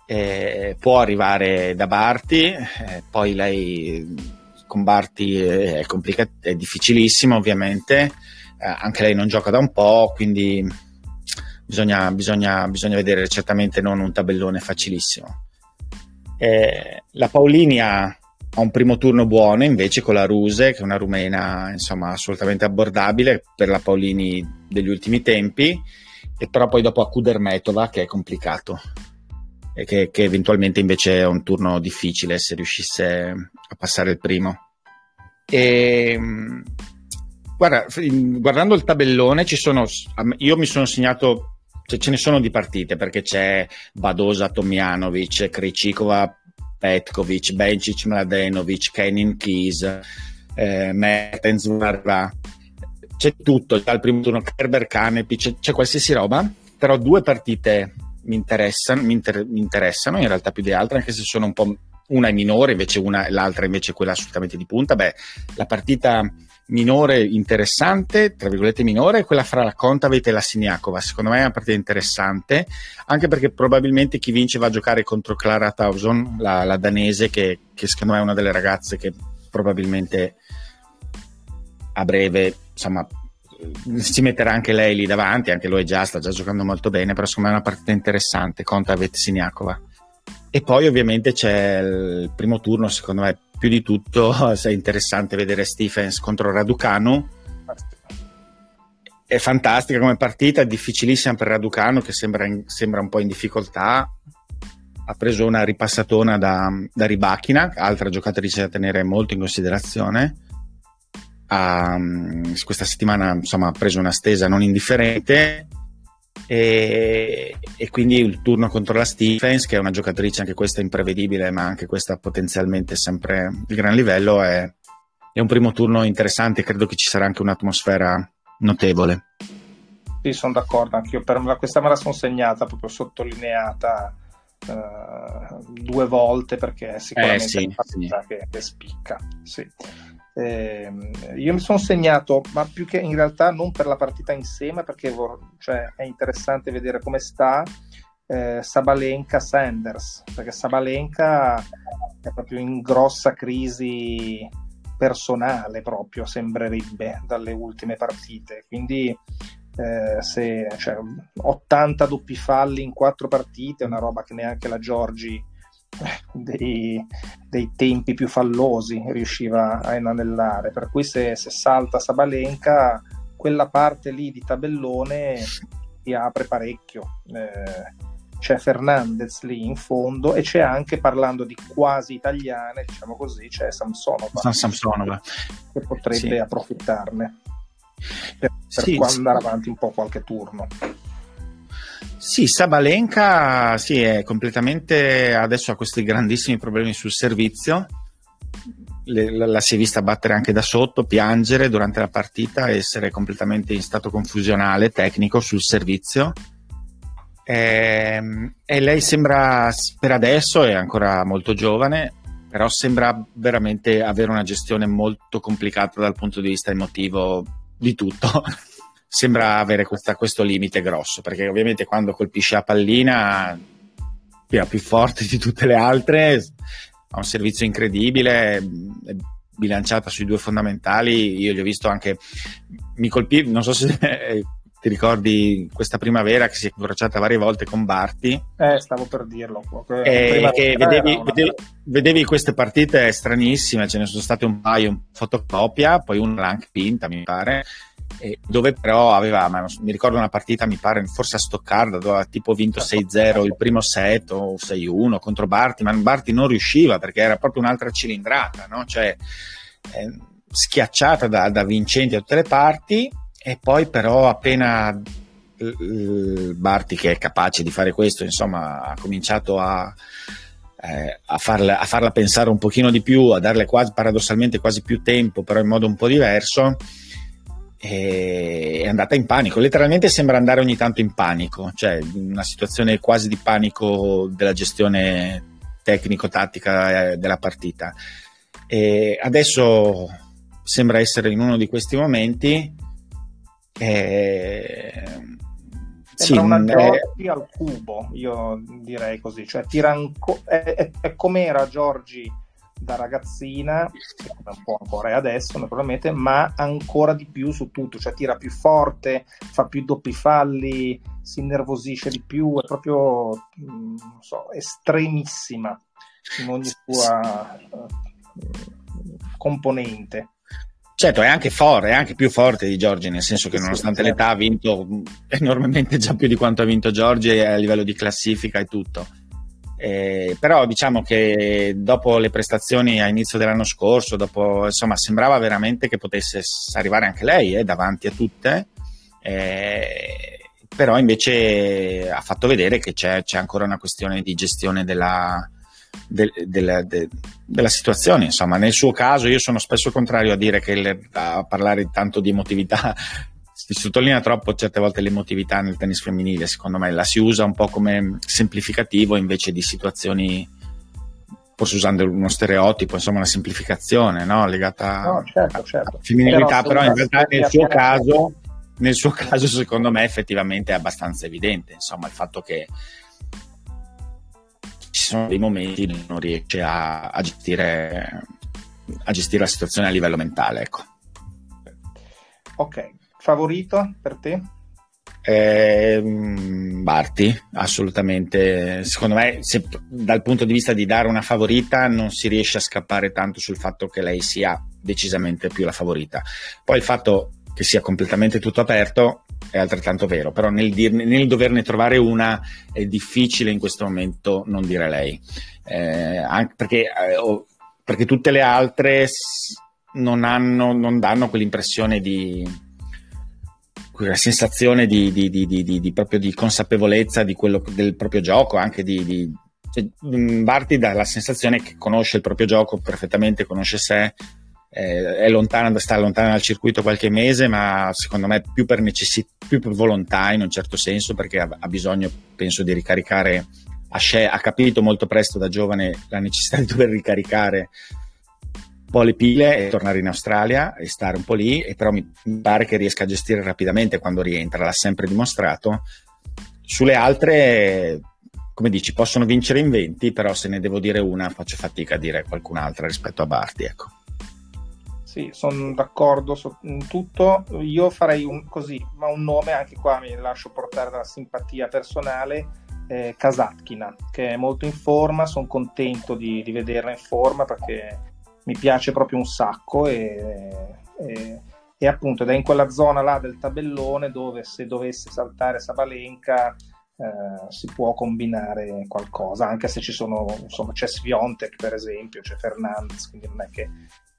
eh, può arrivare da Barti, eh, poi lei con Barty è, complicato, è difficilissimo ovviamente, eh, anche lei non gioca da un po', quindi bisogna, bisogna, bisogna vedere certamente non un tabellone facilissimo. Eh, la Paolini ha, ha, un primo turno buono invece con la Ruse, che è una rumena insomma assolutamente abbordabile per la Paolini degli ultimi tempi, e però poi dopo a Kudermetova che è complicato e che, che, eventualmente invece è un turno difficile se riuscisse a passare il primo. E, guarda, guardando il tabellone, ci sono, io mi sono segnato, cioè ce ne sono di partite perché c'è Badosa, Tomjanovic, Krejcikova, Petkovic, Bencic, Mladenovic, Kenin Keys, eh, Mertens, Varva. C'è tutto, dal primo turno Kerber, Canepi, c'è, c'è qualsiasi roba, però due partite mi interessano, mi, inter- mi interessano in realtà più di altre, anche se sono un po' una è minore, invece una, l'altra invece quella assolutamente di punta. Beh, la partita minore interessante, tra virgolette minore, è quella fra la Contaveit e la Siniakova. Secondo me è una partita interessante, anche perché probabilmente chi vince va a giocare contro Clara Tauson, la, la danese, che, che, secondo me è una delle ragazze che probabilmente a breve, insomma, si metterà anche lei lì davanti, anche lui già, sta già giocando molto bene, però secondo me è una partita interessante, Contaveit Siniakova. E poi ovviamente c'è il primo turno, secondo me più di tutto <laughs> è interessante vedere Stephens contro Raducanu. È fantastica come partita, difficilissima per Raducanu che sembra, in, sembra un po' in difficoltà. Ha preso una ripassatona da, da Ribachina, altra giocatrice da tenere molto in considerazione. Ha, questa settimana insomma, ha preso una stesa non indifferente e, e, quindi il turno contro la Stephens, che è una giocatrice anche questa imprevedibile, ma anche questa potenzialmente sempre di gran livello, è, è un primo turno interessante. Credo che ci sarà anche un'atmosfera notevole. Sì, sono d'accordo, anch'io per questa me la sono segnata, proprio sottolineata uh, due volte perché è sicuramente eh, sì, una partita sì. che, che, spicca. Sì. Eh, io mi sono segnato, ma più che in realtà non per la partita insieme, perché vor- cioè, è interessante vedere come sta eh, Sabalenka Sanders, perché Sabalenka è proprio in grossa crisi personale, proprio sembrerebbe dalle ultime partite. Quindi eh, se cioè, 80 doppi falli in quattro partite, è una roba che neanche la Giorgi dei, dei, tempi più fallosi riusciva a inanellare. Per cui se, se, salta Sabalenka, quella parte lì di tabellone si apre parecchio. Eh, c'è Fernandez lì in fondo e c'è anche, parlando di quasi italiane, diciamo così, c'è Samsonova, Samsonova. che potrebbe sì. approfittarne per, per sì, andare sì. avanti un po' qualche turno. Sì, Sabalenka sì, è completamente adesso ha questi grandissimi problemi sul servizio. Le, la, la, si è vista battere anche da sotto, piangere durante la partita, essere completamente in stato confusionale tecnico sul servizio. E, ehm, e lei sembra, per adesso è ancora molto giovane, però sembra veramente avere una gestione molto complicata dal punto di vista emotivo di tutto <laughs> sembra avere questa, questo limite grosso, perché ovviamente quando colpisce la pallina è più forte di tutte le altre, ha un servizio incredibile, è bilanciata sui due fondamentali, io gli ho visto anche, mi colpì, non so se ti ricordi questa primavera che si è incrociata varie volte con Barti. Eh, stavo per dirlo. Eh, che vedevi, vedevi, vedevi, queste partite stranissime, ce ne sono state un paio in fotocopia, poi una l'ha anche pinta, mi pare, dove però aveva, mi ricordo una partita, mi pare, forse a Stoccarda, dove aveva tipo vinto 6-0 il primo set o 6-1 contro Barti, ma Barti non riusciva perché era proprio un'altra cilindrata, no? cioè eh, schiacciata da, da vincenti da tutte le parti e poi però appena Barti che è capace di fare questo, insomma, ha cominciato a, eh, a, farla, a, farla, pensare un pochino di più, a darle quasi paradossalmente quasi più tempo, però in modo un po' diverso è andata in panico. Letteralmente sembra andare ogni tanto in panico, cioè una situazione quasi di panico della gestione tecnico-tattica eh, della partita. E adesso sembra essere in uno di questi momenti. E... Sembra sì, una Giorgi è... al cubo, io direi così, cioè tira anco... è, è, è come era Giorgi da ragazzina, come un po' ancora è adesso naturalmente, ma ancora di più su tutto, cioè tira più forte, fa più doppi falli, si innervosisce di più, è proprio, mm, non so, estremissima in ogni sua uh, componente. Certo, è anche forte, è anche più forte di Giorgi, nel senso che nonostante sì, l'età ha vinto <laughs> enormemente già più di quanto ha vinto Giorgi a livello di classifica e tutto eh, però diciamo che dopo le prestazioni a inizio dell'anno scorso, dopo, insomma, sembrava veramente che potesse arrivare anche lei eh, davanti a tutte, eh, però invece ha fatto vedere che c'è, c'è, ancora una questione di gestione della, de, de, de, della situazione. Insomma, nel suo caso io sono spesso contrario a dire che le, a parlare tanto di emotività si sottolinea troppo certe volte l'emotività nel tennis femminile, secondo me la si usa un po' come semplificativo invece di situazioni, forse usando uno stereotipo, insomma una semplificazione no? legata no, certo, certo. a femminilità, però, però in realtà nel suo caso nel suo caso secondo me effettivamente è abbastanza evidente insomma il fatto che ci sono dei momenti dove non riesce a, a, gestire, a gestire la situazione a livello mentale ecco. ok favorito per te? Eh, Barti, assolutamente. Secondo me, se, dal punto di vista di dare una favorita, non si riesce a scappare tanto sul fatto che lei sia decisamente più la favorita. Poi il fatto che sia completamente tutto aperto è altrettanto vero, però nel, dirne, nel doverne trovare una è difficile in questo momento non dire lei, eh, anche perché, eh, perché, tutte le altre non, hanno, non danno quell'impressione di, quella sensazione di, di, di, di, proprio di consapevolezza di quello, del proprio gioco, anche di, cioè, Barti dà la sensazione che conosce il proprio gioco perfettamente, conosce sé, eh, è lontana, sta lontana dal circuito qualche mese, ma secondo me più per necessità, più per volontà in un certo senso, perché ha, ha bisogno, penso, di ricaricare, ha, ha, capito molto presto da giovane la necessità di dover ricaricare po' le pile e tornare in Australia e stare un po' lì, e però mi, pare che riesca a gestire rapidamente quando rientra, l'ha sempre dimostrato. Sulle altre come dici, possono vincere in 20, però se ne devo dire una faccio fatica a dire qualcun'altra rispetto a Barti, ecco. Sì, sono d'accordo su tutto. Io farei un, così, ma un nome anche qua mi lascio portare dalla simpatia personale. Eh, Kasatkina, che è molto in forma. Sono contento di, di, vederla in forma perché mi piace proprio un sacco. E, e, e appunto, ed è in quella zona là del tabellone dove se dovesse saltare Sabalenka. Eh, si può combinare qualcosa anche se ci sono insomma c'è Sviontek per esempio c'è Fernandez quindi non è che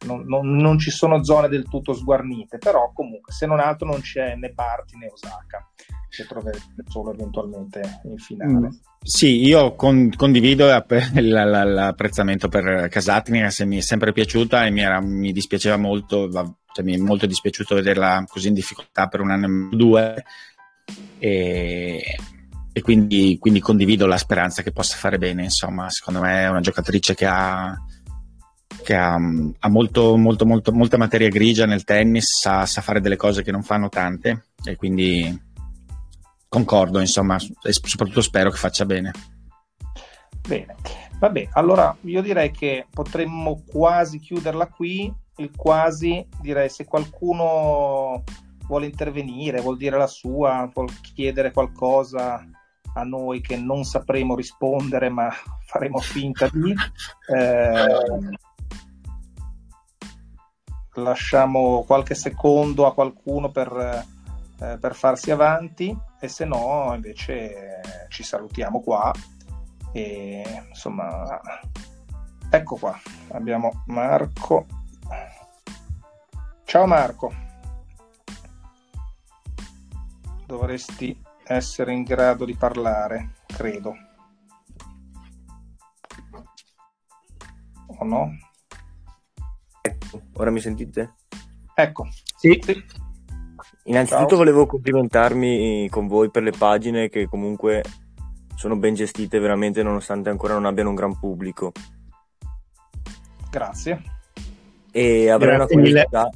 non, non, non, ci sono zone del tutto sguarnite, però comunque se non altro non c'è né Barti né Osaka, che troverete solo eventualmente in finale. Mm. Sì, io con, condivido <laughs> l'apprezzamento per Casatni, che mi è sempre piaciuta e mi, era, mi dispiaceva molto, cioè mi è molto dispiaciuto vederla così in difficoltà per un anno o due e, e quindi, quindi, condivido la speranza che possa fare bene, insomma, secondo me è una giocatrice che ha che ha, ha molto, molto, molto, molta materia grigia nel tennis, sa, sa, fare delle cose che non fanno tante. E quindi concordo, insomma, e soprattutto spero che faccia bene. Bene, vabbè, allora io direi che potremmo quasi chiuderla qui, il quasi direi se qualcuno vuole intervenire, vuol dire la sua, vuol chiedere qualcosa a noi che non sapremo rispondere, ma faremo finta di. <laughs> Eh, lasciamo qualche secondo a qualcuno per, eh, per farsi avanti e se no invece ci salutiamo qua e insomma ecco qua abbiamo Marco ciao Marco dovresti essere in grado di parlare credo o no? Ora mi sentite? Ecco. Sì. sì. Innanzitutto Ciao. volevo complimentarmi con voi per le pagine che comunque sono ben gestite veramente nonostante ancora non abbiano un gran pubblico. Grazie. E avrei Grazie una curiosità.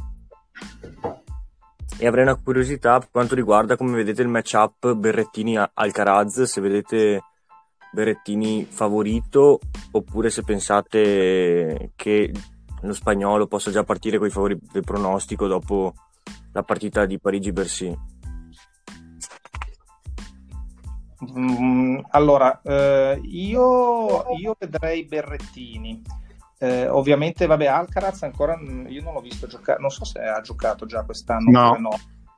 E avrei una curiosità per quanto riguarda come vedete il matchup Berrettini-Alcaraz, se vedete Berrettini favorito oppure se pensate che lo spagnolo possa già partire con i favori del pronostico dopo la partita di Parigi-Bercy? Mm, allora, eh, io, io, vedrei Berrettini. Eh, ovviamente, vabbè, Alcaraz ancora io non l'ho visto giocare, non so se ha giocato già quest'anno no. no.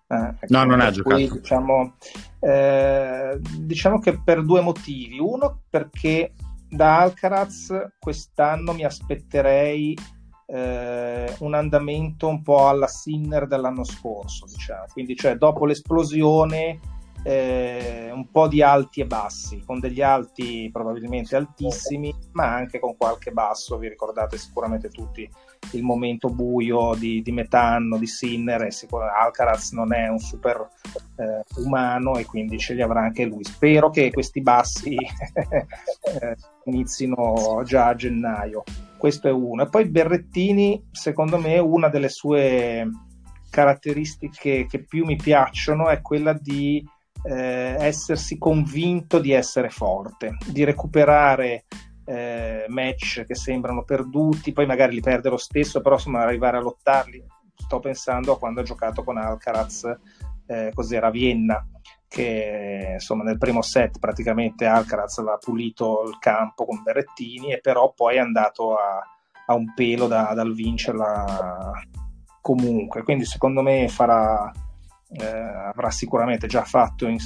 Eh, ecco, no, non ha giocato. Diciamo, eh, diciamo che per due motivi. Uno, perché da Alcaraz quest'anno mi aspetterei eh, un andamento un po' alla Sinner dell'anno scorso, diciamo. Quindi, cioè, dopo l'esplosione eh, un po' di alti e bassi, con degli alti probabilmente altissimi, ma anche con qualche basso. Vi ricordate sicuramente tutti il momento buio di, di metà anno di Sinner Alcaraz non è un super eh, umano e quindi ce li avrà anche lui. Spero che questi bassi <laughs> eh, inizino già a gennaio. Questo è uno. E poi Berrettini, secondo me, una delle sue caratteristiche che più mi piacciono è quella di eh, essersi convinto di essere forte, di recuperare eh, match che sembrano perduti, poi magari li perde lo stesso, però insomma arrivare a lottarli. Sto pensando a quando ha giocato con Alcaraz, eh, cos'era a Vienna, che insomma nel primo set praticamente Alcaraz aveva pulito il campo con Berrettini e però poi è andato a, a un pelo da, dal vincerla comunque. Quindi secondo me farà eh, avrà sicuramente già fatto in,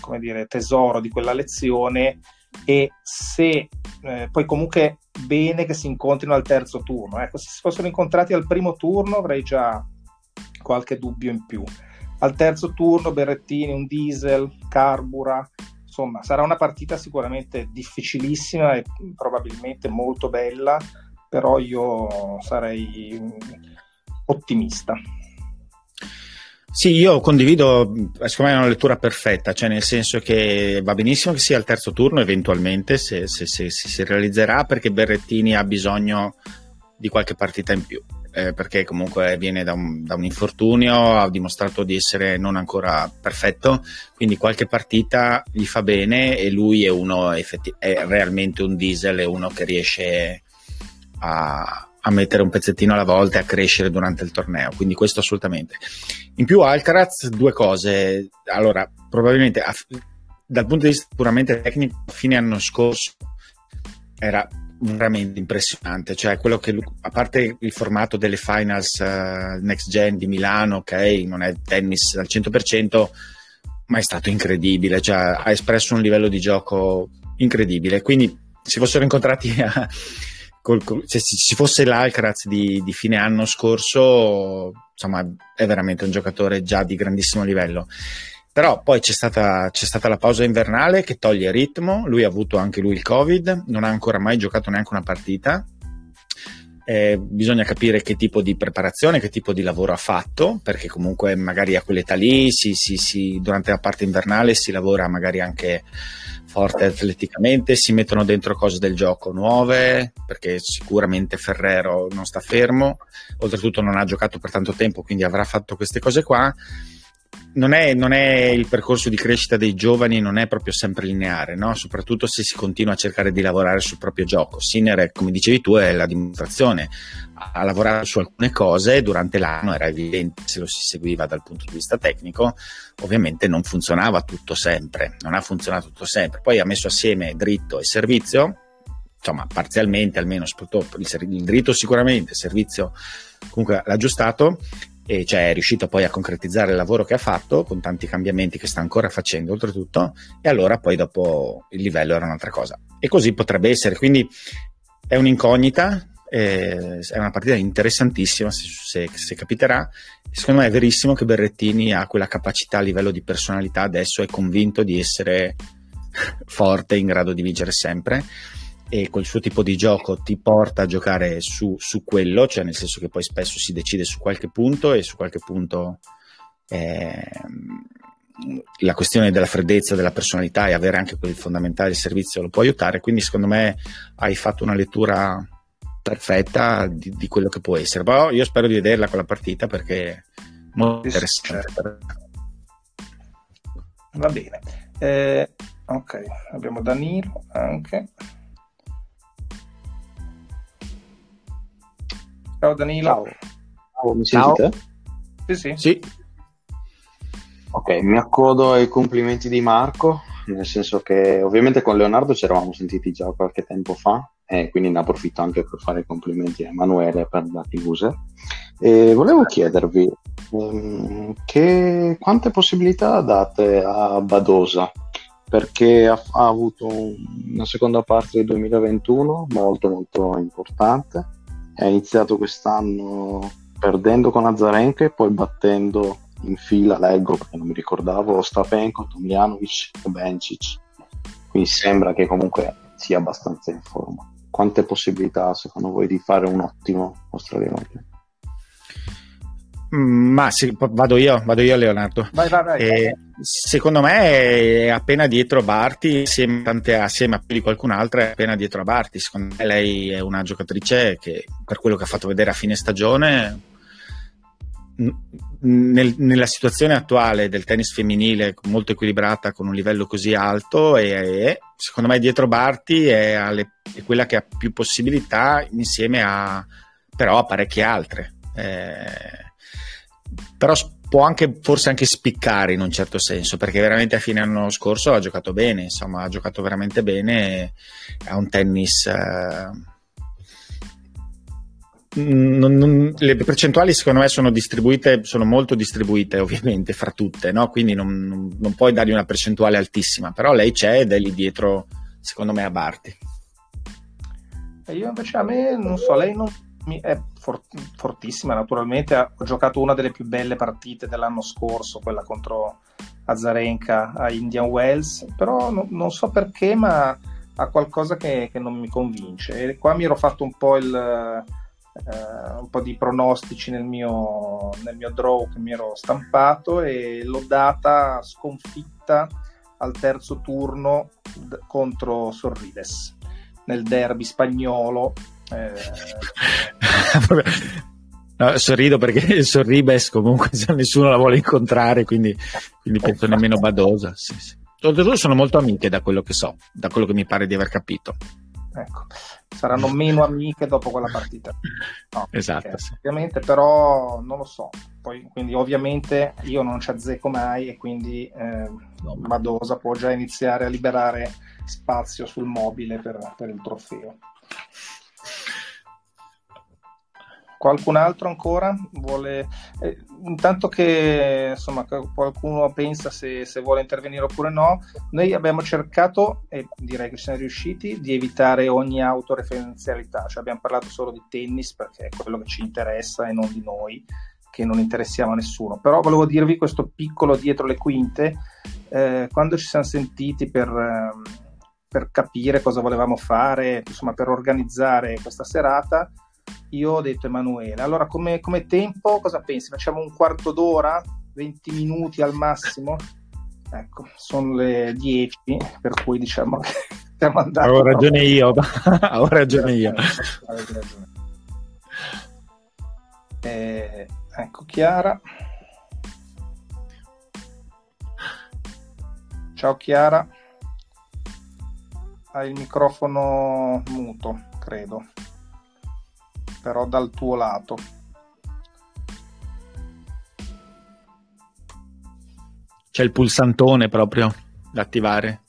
come dire, tesoro di quella lezione e se eh, poi comunque bene che si incontrino al terzo turno. Ecco, se si fossero incontrati al primo turno avrei già qualche dubbio in più. Al terzo turno Berrettini, un diesel, carbura, insomma sarà una partita sicuramente difficilissima e probabilmente molto bella, però io sarei ottimista. Sì, io condivido, secondo me è una lettura perfetta, cioè nel senso che va benissimo che sia al terzo turno eventualmente, se, se, se, se si realizzerà, perché Berrettini ha bisogno di qualche partita in più, eh, perché comunque viene da un, da un, infortunio, ha dimostrato di essere non ancora perfetto, quindi qualche partita gli fa bene e lui è uno, effetti- è realmente un diesel, è uno che riesce a a mettere un pezzettino alla volta e a crescere durante il torneo, quindi questo assolutamente. In più Alcaraz, due cose, allora probabilmente a, dal punto di vista puramente tecnico, a fine anno scorso era veramente impressionante, cioè quello che a parte il formato delle finals uh, next gen di Milano, ok, non è tennis al 100%, ma è stato incredibile, cioè ha espresso un livello di gioco incredibile, quindi si fossero incontrati <laughs> a col, se ci fosse l'Alcaraz di, di, fine anno scorso, insomma, è veramente un giocatore già di grandissimo livello. Però poi c'è stata, c'è stata la pausa invernale che toglie ritmo, lui ha avuto anche lui il Covid, non ha ancora mai giocato neanche una partita. Eh, bisogna capire che tipo di preparazione, che tipo di lavoro ha fatto, perché comunque magari a quell'età lì si, si, si, durante la parte invernale si lavora magari anche forte atleticamente, si mettono dentro cose del gioco nuove, perché sicuramente Ferrero non sta fermo, oltretutto non ha giocato per tanto tempo, quindi avrà fatto queste cose qua non è, non è, il percorso di crescita dei giovani, non è proprio sempre lineare, no? soprattutto se si continua a cercare di lavorare sul proprio gioco. Sinner, come dicevi tu, è la dimostrazione. Ha lavorato su alcune cose durante l'anno, era evidente se lo si seguiva dal punto di vista tecnico, ovviamente non funzionava tutto sempre, non ha funzionato tutto sempre. Poi ha messo assieme dritto e servizio, insomma, parzialmente almeno, il dritto sicuramente, il servizio comunque l'ha aggiustato e cioè è riuscito poi a concretizzare il lavoro che ha fatto con tanti cambiamenti che sta ancora facendo oltretutto e allora poi dopo il livello era un'altra cosa. E così potrebbe essere. Quindi è un'incognita è una partita interessantissima se, se, se, capiterà. Secondo me è verissimo che Berrettini ha quella capacità a livello di personalità adesso è convinto di essere forte in grado di vincere sempre e col suo tipo di gioco ti porta a giocare su, su, quello, cioè nel senso che poi spesso si decide su qualche punto e su qualche punto eh, la questione della freddezza, della personalità e avere anche quel fondamentale servizio lo può aiutare, quindi secondo me hai fatto una lettura perfetta di, di quello che può essere, però io spero di vederla quella partita perché è molto interessante. Va bene. Eh, ok, abbiamo Danilo anche. Ciao Danilo. Ciao, Ciao mi sentite? Sì, sì. sì. Ok, mi accodo ai complimenti di Marco, nel senso che ovviamente con Leonardo ci eravamo sentiti già qualche tempo fa e quindi ne approfitto anche per fare i complimenti a Emanuele per la user. E volevo chiedervi um, che, quante possibilità date a Badosa perché ha, ha avuto un, una seconda parte del 2021 molto molto importante è iniziato quest'anno perdendo con Azarenka e poi battendo in fila, leggo perché non mi ricordavo, Stapenko, Tomjanovic e Bencic. Quindi sembra che comunque sia abbastanza in forma. Quante possibilità secondo voi di fare un ottimo Australian Open? Mm, ma sì, vado io, vado io Leonardo. Vai, vai, vai. Eh, secondo me è appena dietro Barti, assieme, tante, assieme a più di qualcun altro, è appena dietro a Barti. Secondo me lei è una giocatrice che, per quello che ha fatto vedere a fine stagione, nel, nella situazione attuale del tennis femminile molto equilibrata con un livello così alto e, e secondo me dietro Barti è, alle, è, quella che ha più possibilità insieme a però a parecchie altre eh, però può anche forse anche spiccare in un certo senso perché veramente a fine anno scorso ha giocato bene insomma ha giocato veramente bene ha un tennis eh, non, non, le percentuali secondo me sono distribuite, sono molto distribuite <laughs> ovviamente fra tutte, no? quindi non, non, puoi dargli una percentuale altissima, però lei c'è ed è lì dietro secondo me a Barti. E io invece a me non so, lei non, è fort, fortissima naturalmente, ho giocato una delle più belle partite dell'anno scorso, quella contro Azarenka a Indian Wells, però no, non so perché ma ha qualcosa che, che non mi convince e qua mi ero fatto un po' il eh, un po' di pronostici nel mio, nel mio draw che mi ero stampato e l'ho data sconfitta al terzo turno d- contro Sorrides nel derby spagnolo. Eh... <laughs> No, sorrido perché <laughs> Sorribes comunque nessuno la vuole incontrare, quindi, quindi penso nemmeno Badosa. Sì, sì. Oltretutto sono molto amiche da quello che so, da quello che mi pare di aver capito. Ecco saranno meno amiche dopo quella partita. No, <laughs> esatto. Sì. Ovviamente, però non lo so. Poi, quindi, ovviamente, io non ci azzecco mai e quindi eh, no. Madosa può già iniziare a liberare spazio sul mobile per, per il trofeo. Qualcun altro ancora vuole? Eh, intanto che insomma, qualcuno pensa se, se, vuole intervenire oppure no, noi abbiamo cercato, e direi che siamo riusciti, di evitare ogni autoreferenzialità, cioè abbiamo parlato solo di tennis perché è quello che ci interessa e non di noi, che non interessiamo a nessuno. Però volevo dirvi questo piccolo dietro le quinte, eh, quando ci siamo sentiti per... Eh, per capire cosa volevamo fare, insomma per organizzare questa serata, io ho detto Emanuele, allora come, come tempo cosa pensi? Facciamo un quarto d'ora, 20 minuti al massimo? Ecco, sono le 10, per cui diciamo che <laughs> siamo andati... Ho ragione proprio... io, ho ragione io. <laughs> Eh, ecco Chiara. Ciao Chiara. Hai il microfono muto, credo però dal tuo lato. C'è il pulsantone proprio da attivare.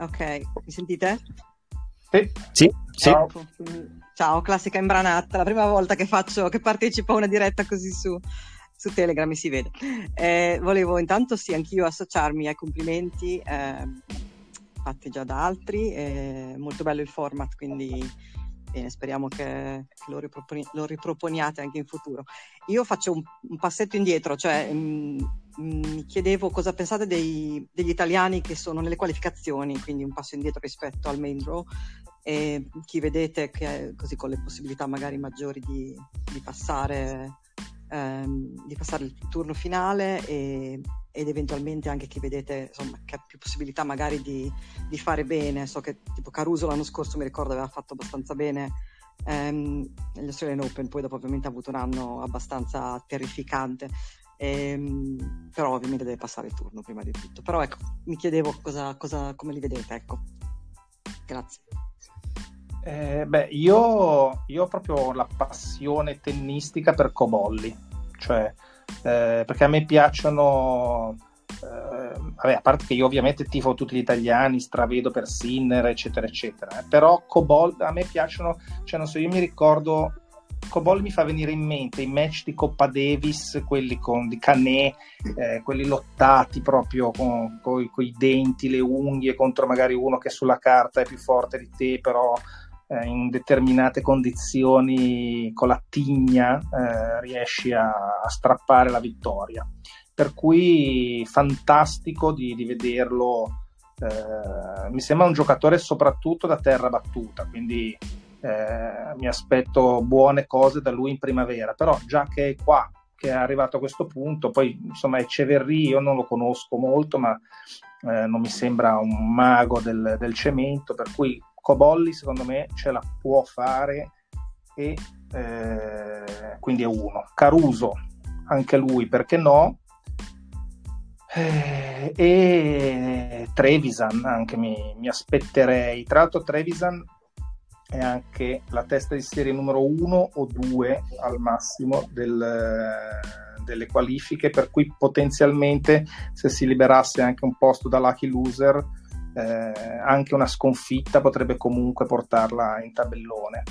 Ok, mi sentite? Sì. Sì, Ciao. Ciao, classica imbranata, la prima volta che faccio, che partecipo a una diretta così su, su Telegram mi si vede. Eh, volevo intanto sì, anch'io associarmi ai complimenti eh, fatti già da altri, eh, molto bello il format, quindi bene, speriamo che, lo, riproponi- lo, riproponiate anche in futuro. Io faccio un, un passetto indietro, cioè mh, mm, mm, mi chiedevo cosa pensate dei, degli italiani che sono nelle qualificazioni, quindi un passo indietro rispetto al main draw, e chi vedete che così con le possibilità magari maggiori di, di passare ehm, di passare il turno finale e, ed eventualmente anche chi vedete insomma, che ha più possibilità magari di, di, fare bene. So che tipo Caruso l'anno scorso mi ricordo aveva fatto abbastanza bene ehm, negli Australian Open, poi dopo ovviamente ha avuto un anno abbastanza terrificante. Ehm, però ovviamente deve passare il turno prima di tutto. Però ecco, mi chiedevo cosa, cosa, come li vedete, ecco. Grazie. Eh, beh, io, io, ho proprio la passione tennistica per Cobolli, cioè, eh, perché a me piacciono, eh, vabbè, a parte che io ovviamente tifo tutti gli italiani, stravedo per Sinner, eccetera, eccetera, eh, però Cobolli a me piacciono, cioè non so, io mi ricordo Cobolli mi fa venire in mente i match di Coppa Davis, quelli con di Canè, eh, quelli lottati proprio con, con, con, i denti, le unghie contro magari uno che sulla carta è più forte di te, però eh, in determinate condizioni con la tigna eh, riesci a, a, strappare la vittoria. Per cui fantastico di, di vederlo. Eh, mi sembra un giocatore soprattutto da terra battuta, quindi eh, mi aspetto buone cose da lui in primavera, però già che è qua, che è arrivato a questo punto, poi insomma Eceverri io non lo conosco molto, ma eh, non mi sembra un mago del, del, cemento, per cui Cobolli secondo me ce la può fare e eh, quindi è uno. Caruso, anche lui, perché no? Eh, e Trevisan anche mi, mi aspetterei. Tra l'altro Trevisan è anche la testa di serie numero uno o due al massimo del, delle qualifiche, per cui potenzialmente se si liberasse anche un posto da lucky loser, eh, anche una sconfitta potrebbe comunque portarla in tabellone.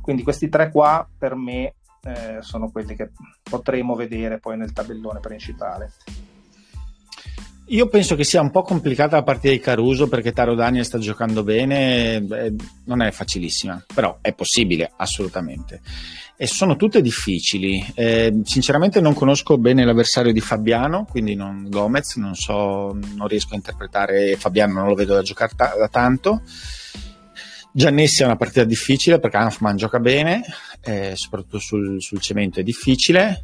Quindi questi tre qua per me eh, sono quelli che potremo vedere poi nel tabellone principale. Io penso che sia un po' complicata la partita di Caruso perché Taro Daniel sta giocando bene, beh, non è facilissima, però è possibile assolutamente. E sono tutte difficili. Eh, sinceramente non conosco bene l'avversario di Fabiano, quindi non Gomez, non so, non riesco a interpretare Fabiano, non lo vedo da giocare ta- da tanto. Giannessi è una partita difficile perché Hanfman gioca bene, eh, soprattutto sul, sul cemento è difficile.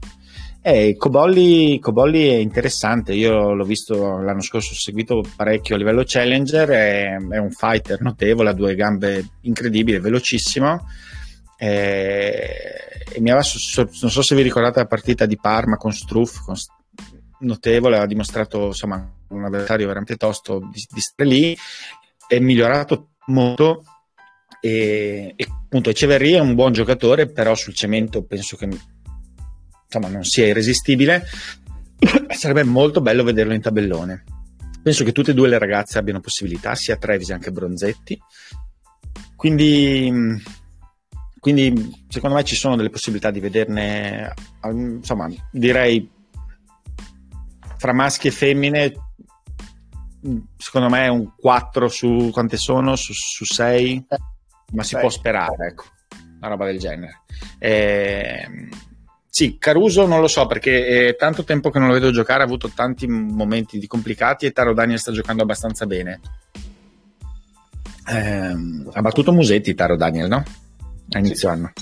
Eh, Cobolli, Cobolli, è interessante, io l'ho visto l'anno scorso, ho seguito parecchio a livello challenger, è, è un fighter notevole, ha due gambe incredibili, velocissimo. Eh, e mi aveva, non so se vi ricordate la partita di Parma con Struff, con, notevole, ha dimostrato insomma, un avversario veramente tosto di, di lì, è migliorato molto e, e appunto Eceverri è un buon giocatore, però sul cemento penso che insomma, non sia irresistibile, <coughs> sarebbe molto bello vederlo in tabellone. Penso che tutte e due le ragazze abbiano possibilità, sia Trevis che Bronzetti. Quindi, quindi, secondo me ci sono delle possibilità di vederne, insomma, direi fra maschi e femmine, secondo me un 4 su quante sono? Su, su 6? Ma si può sperare, ecco, una roba del genere. E, ehm, sì, Caruso non lo so perché è tanto tempo che non lo vedo giocare, ha avuto tanti momenti di complicati e Taro Daniel sta giocando abbastanza bene. Eh, ha battuto Musetti Taro Daniel, no? A inizio sì. anno.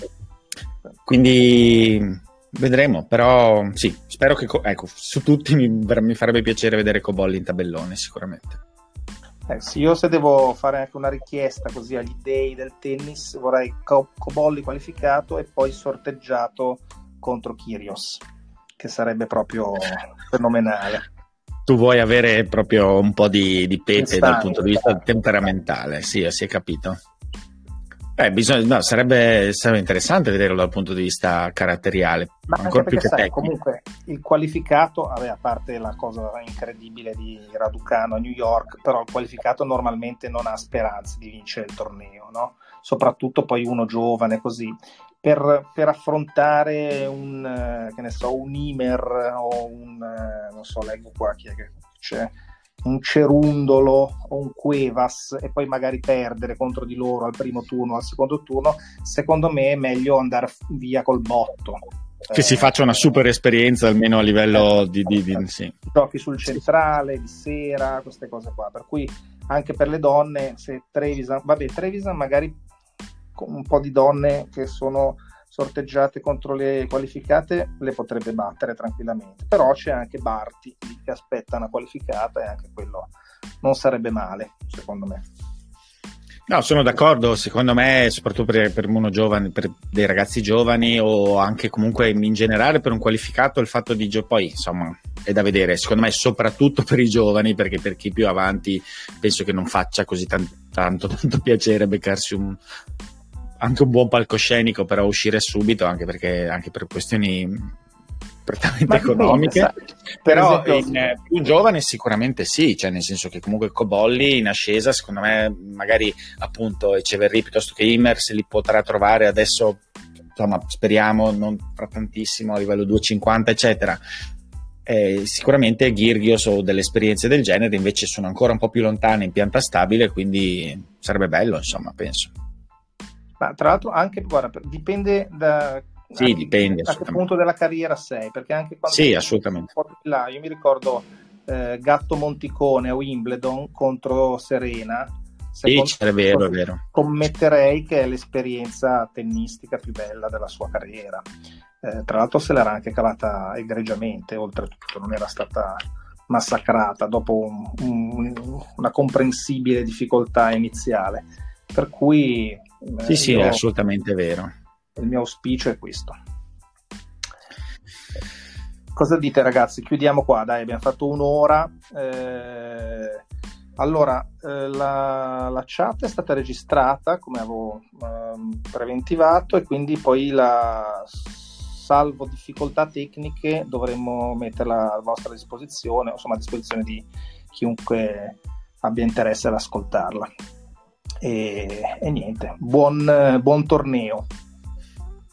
Quindi vedremo, però sì, spero che ecco, su tutti mi, mi farebbe piacere vedere Cobolli in tabellone sicuramente. Eh, sì, io se devo fare anche una richiesta così agli dei del tennis vorrei Co- Cobolli qualificato e poi sorteggiato contro Kyrios, che sarebbe proprio fenomenale. Tu vuoi avere proprio un po' di, di pepe dal punto di vista temperamentale, sì, si è capito. Eh, bisogna, no, sarebbe, sarebbe, interessante vederlo dal punto di vista caratteriale, Ma ancora più che sai, tecnico. Comunque il qualificato, vabbè, a parte la cosa incredibile di Raducano a New York, però il qualificato normalmente non ha speranze di vincere il torneo, no? Soprattutto poi uno giovane così per, per affrontare un, eh, che ne so, un Imer o un, eh, non so, leggo qua chi è che c'è, un Cerundolo o un Cuevas e poi magari perdere contro di loro al primo turno o al secondo turno, secondo me è meglio andare via col botto. Che eh, si faccia una super esperienza almeno a livello di, di, di sì. giochi sul centrale, di sera, queste cose qua. Per cui anche per le donne, se Trevisan, vabbè, Trevisan magari un po' di donne che sono sorteggiate contro le qualificate le potrebbe battere tranquillamente. Però c'è anche Barti che aspetta una qualificata e anche quello non sarebbe male secondo me. No, sono d'accordo, secondo me, soprattutto per, per, uno giovane, per dei ragazzi giovani o anche comunque in generale per un qualificato, il fatto di gio- poi insomma è da vedere, secondo me soprattutto per i giovani, perché per chi più avanti penso che non faccia così tanto, tanto, <laughs> tanto piacere beccarsi un, anche un buon palcoscenico però uscire subito, anche perché anche per questioni prettamente economiche. però esempio, in eh, più giovane sicuramente sì, cioè nel senso che comunque Cobolli in ascesa, secondo me, magari appunto Eceverri piuttosto che Immer se li potrà trovare adesso, insomma, speriamo non fra tantissimo a livello 250, eccetera. Eh, sicuramente Girgios o delle esperienze del genere invece sono ancora un po' più lontane in pianta stabile, quindi sarebbe bello, insomma, penso. Ma tra l'altro anche, guarda, dipende da... Sì, dipende. A che punto della carriera sei, perché anche quando... Sì, assolutamente. Là, io mi ricordo eh, Gatto Monticone a Wimbledon contro Serena. Sì, è vero, è vero. Commetterei che è l'esperienza tennistica più bella della sua carriera. Eh, tra l'altro se l'era anche cavata egregiamente, oltretutto non era stata massacrata dopo un, un, una comprensibile difficoltà iniziale. Per cui... Eh, sì, sì, è assolutamente vero. Il mio auspicio è questo. Cosa dite ragazzi? Chiudiamo qua, dai, abbiamo fatto un'ora. Eh, allora, eh, la, la, chat è stata registrata, come avevo eh, preventivato, e quindi poi la salvo difficoltà tecniche dovremmo metterla a vostra disposizione, insomma a disposizione di chiunque abbia interesse ad ascoltarla. E, e niente, buon, buon torneo.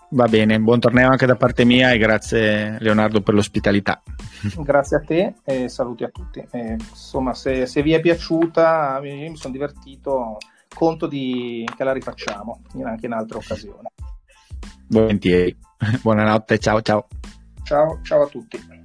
Va bene, buon torneo anche da parte mia e grazie Leonardo per l'ospitalità. Grazie a te e saluti a tutti. E, insomma, se, se, vi è piaciuta, mi sono divertito, conto di, che la rifacciamo anche in altre occasioni. Volentieri. <laughs> Buonanotte, ciao ciao. Ciao, ciao a tutti.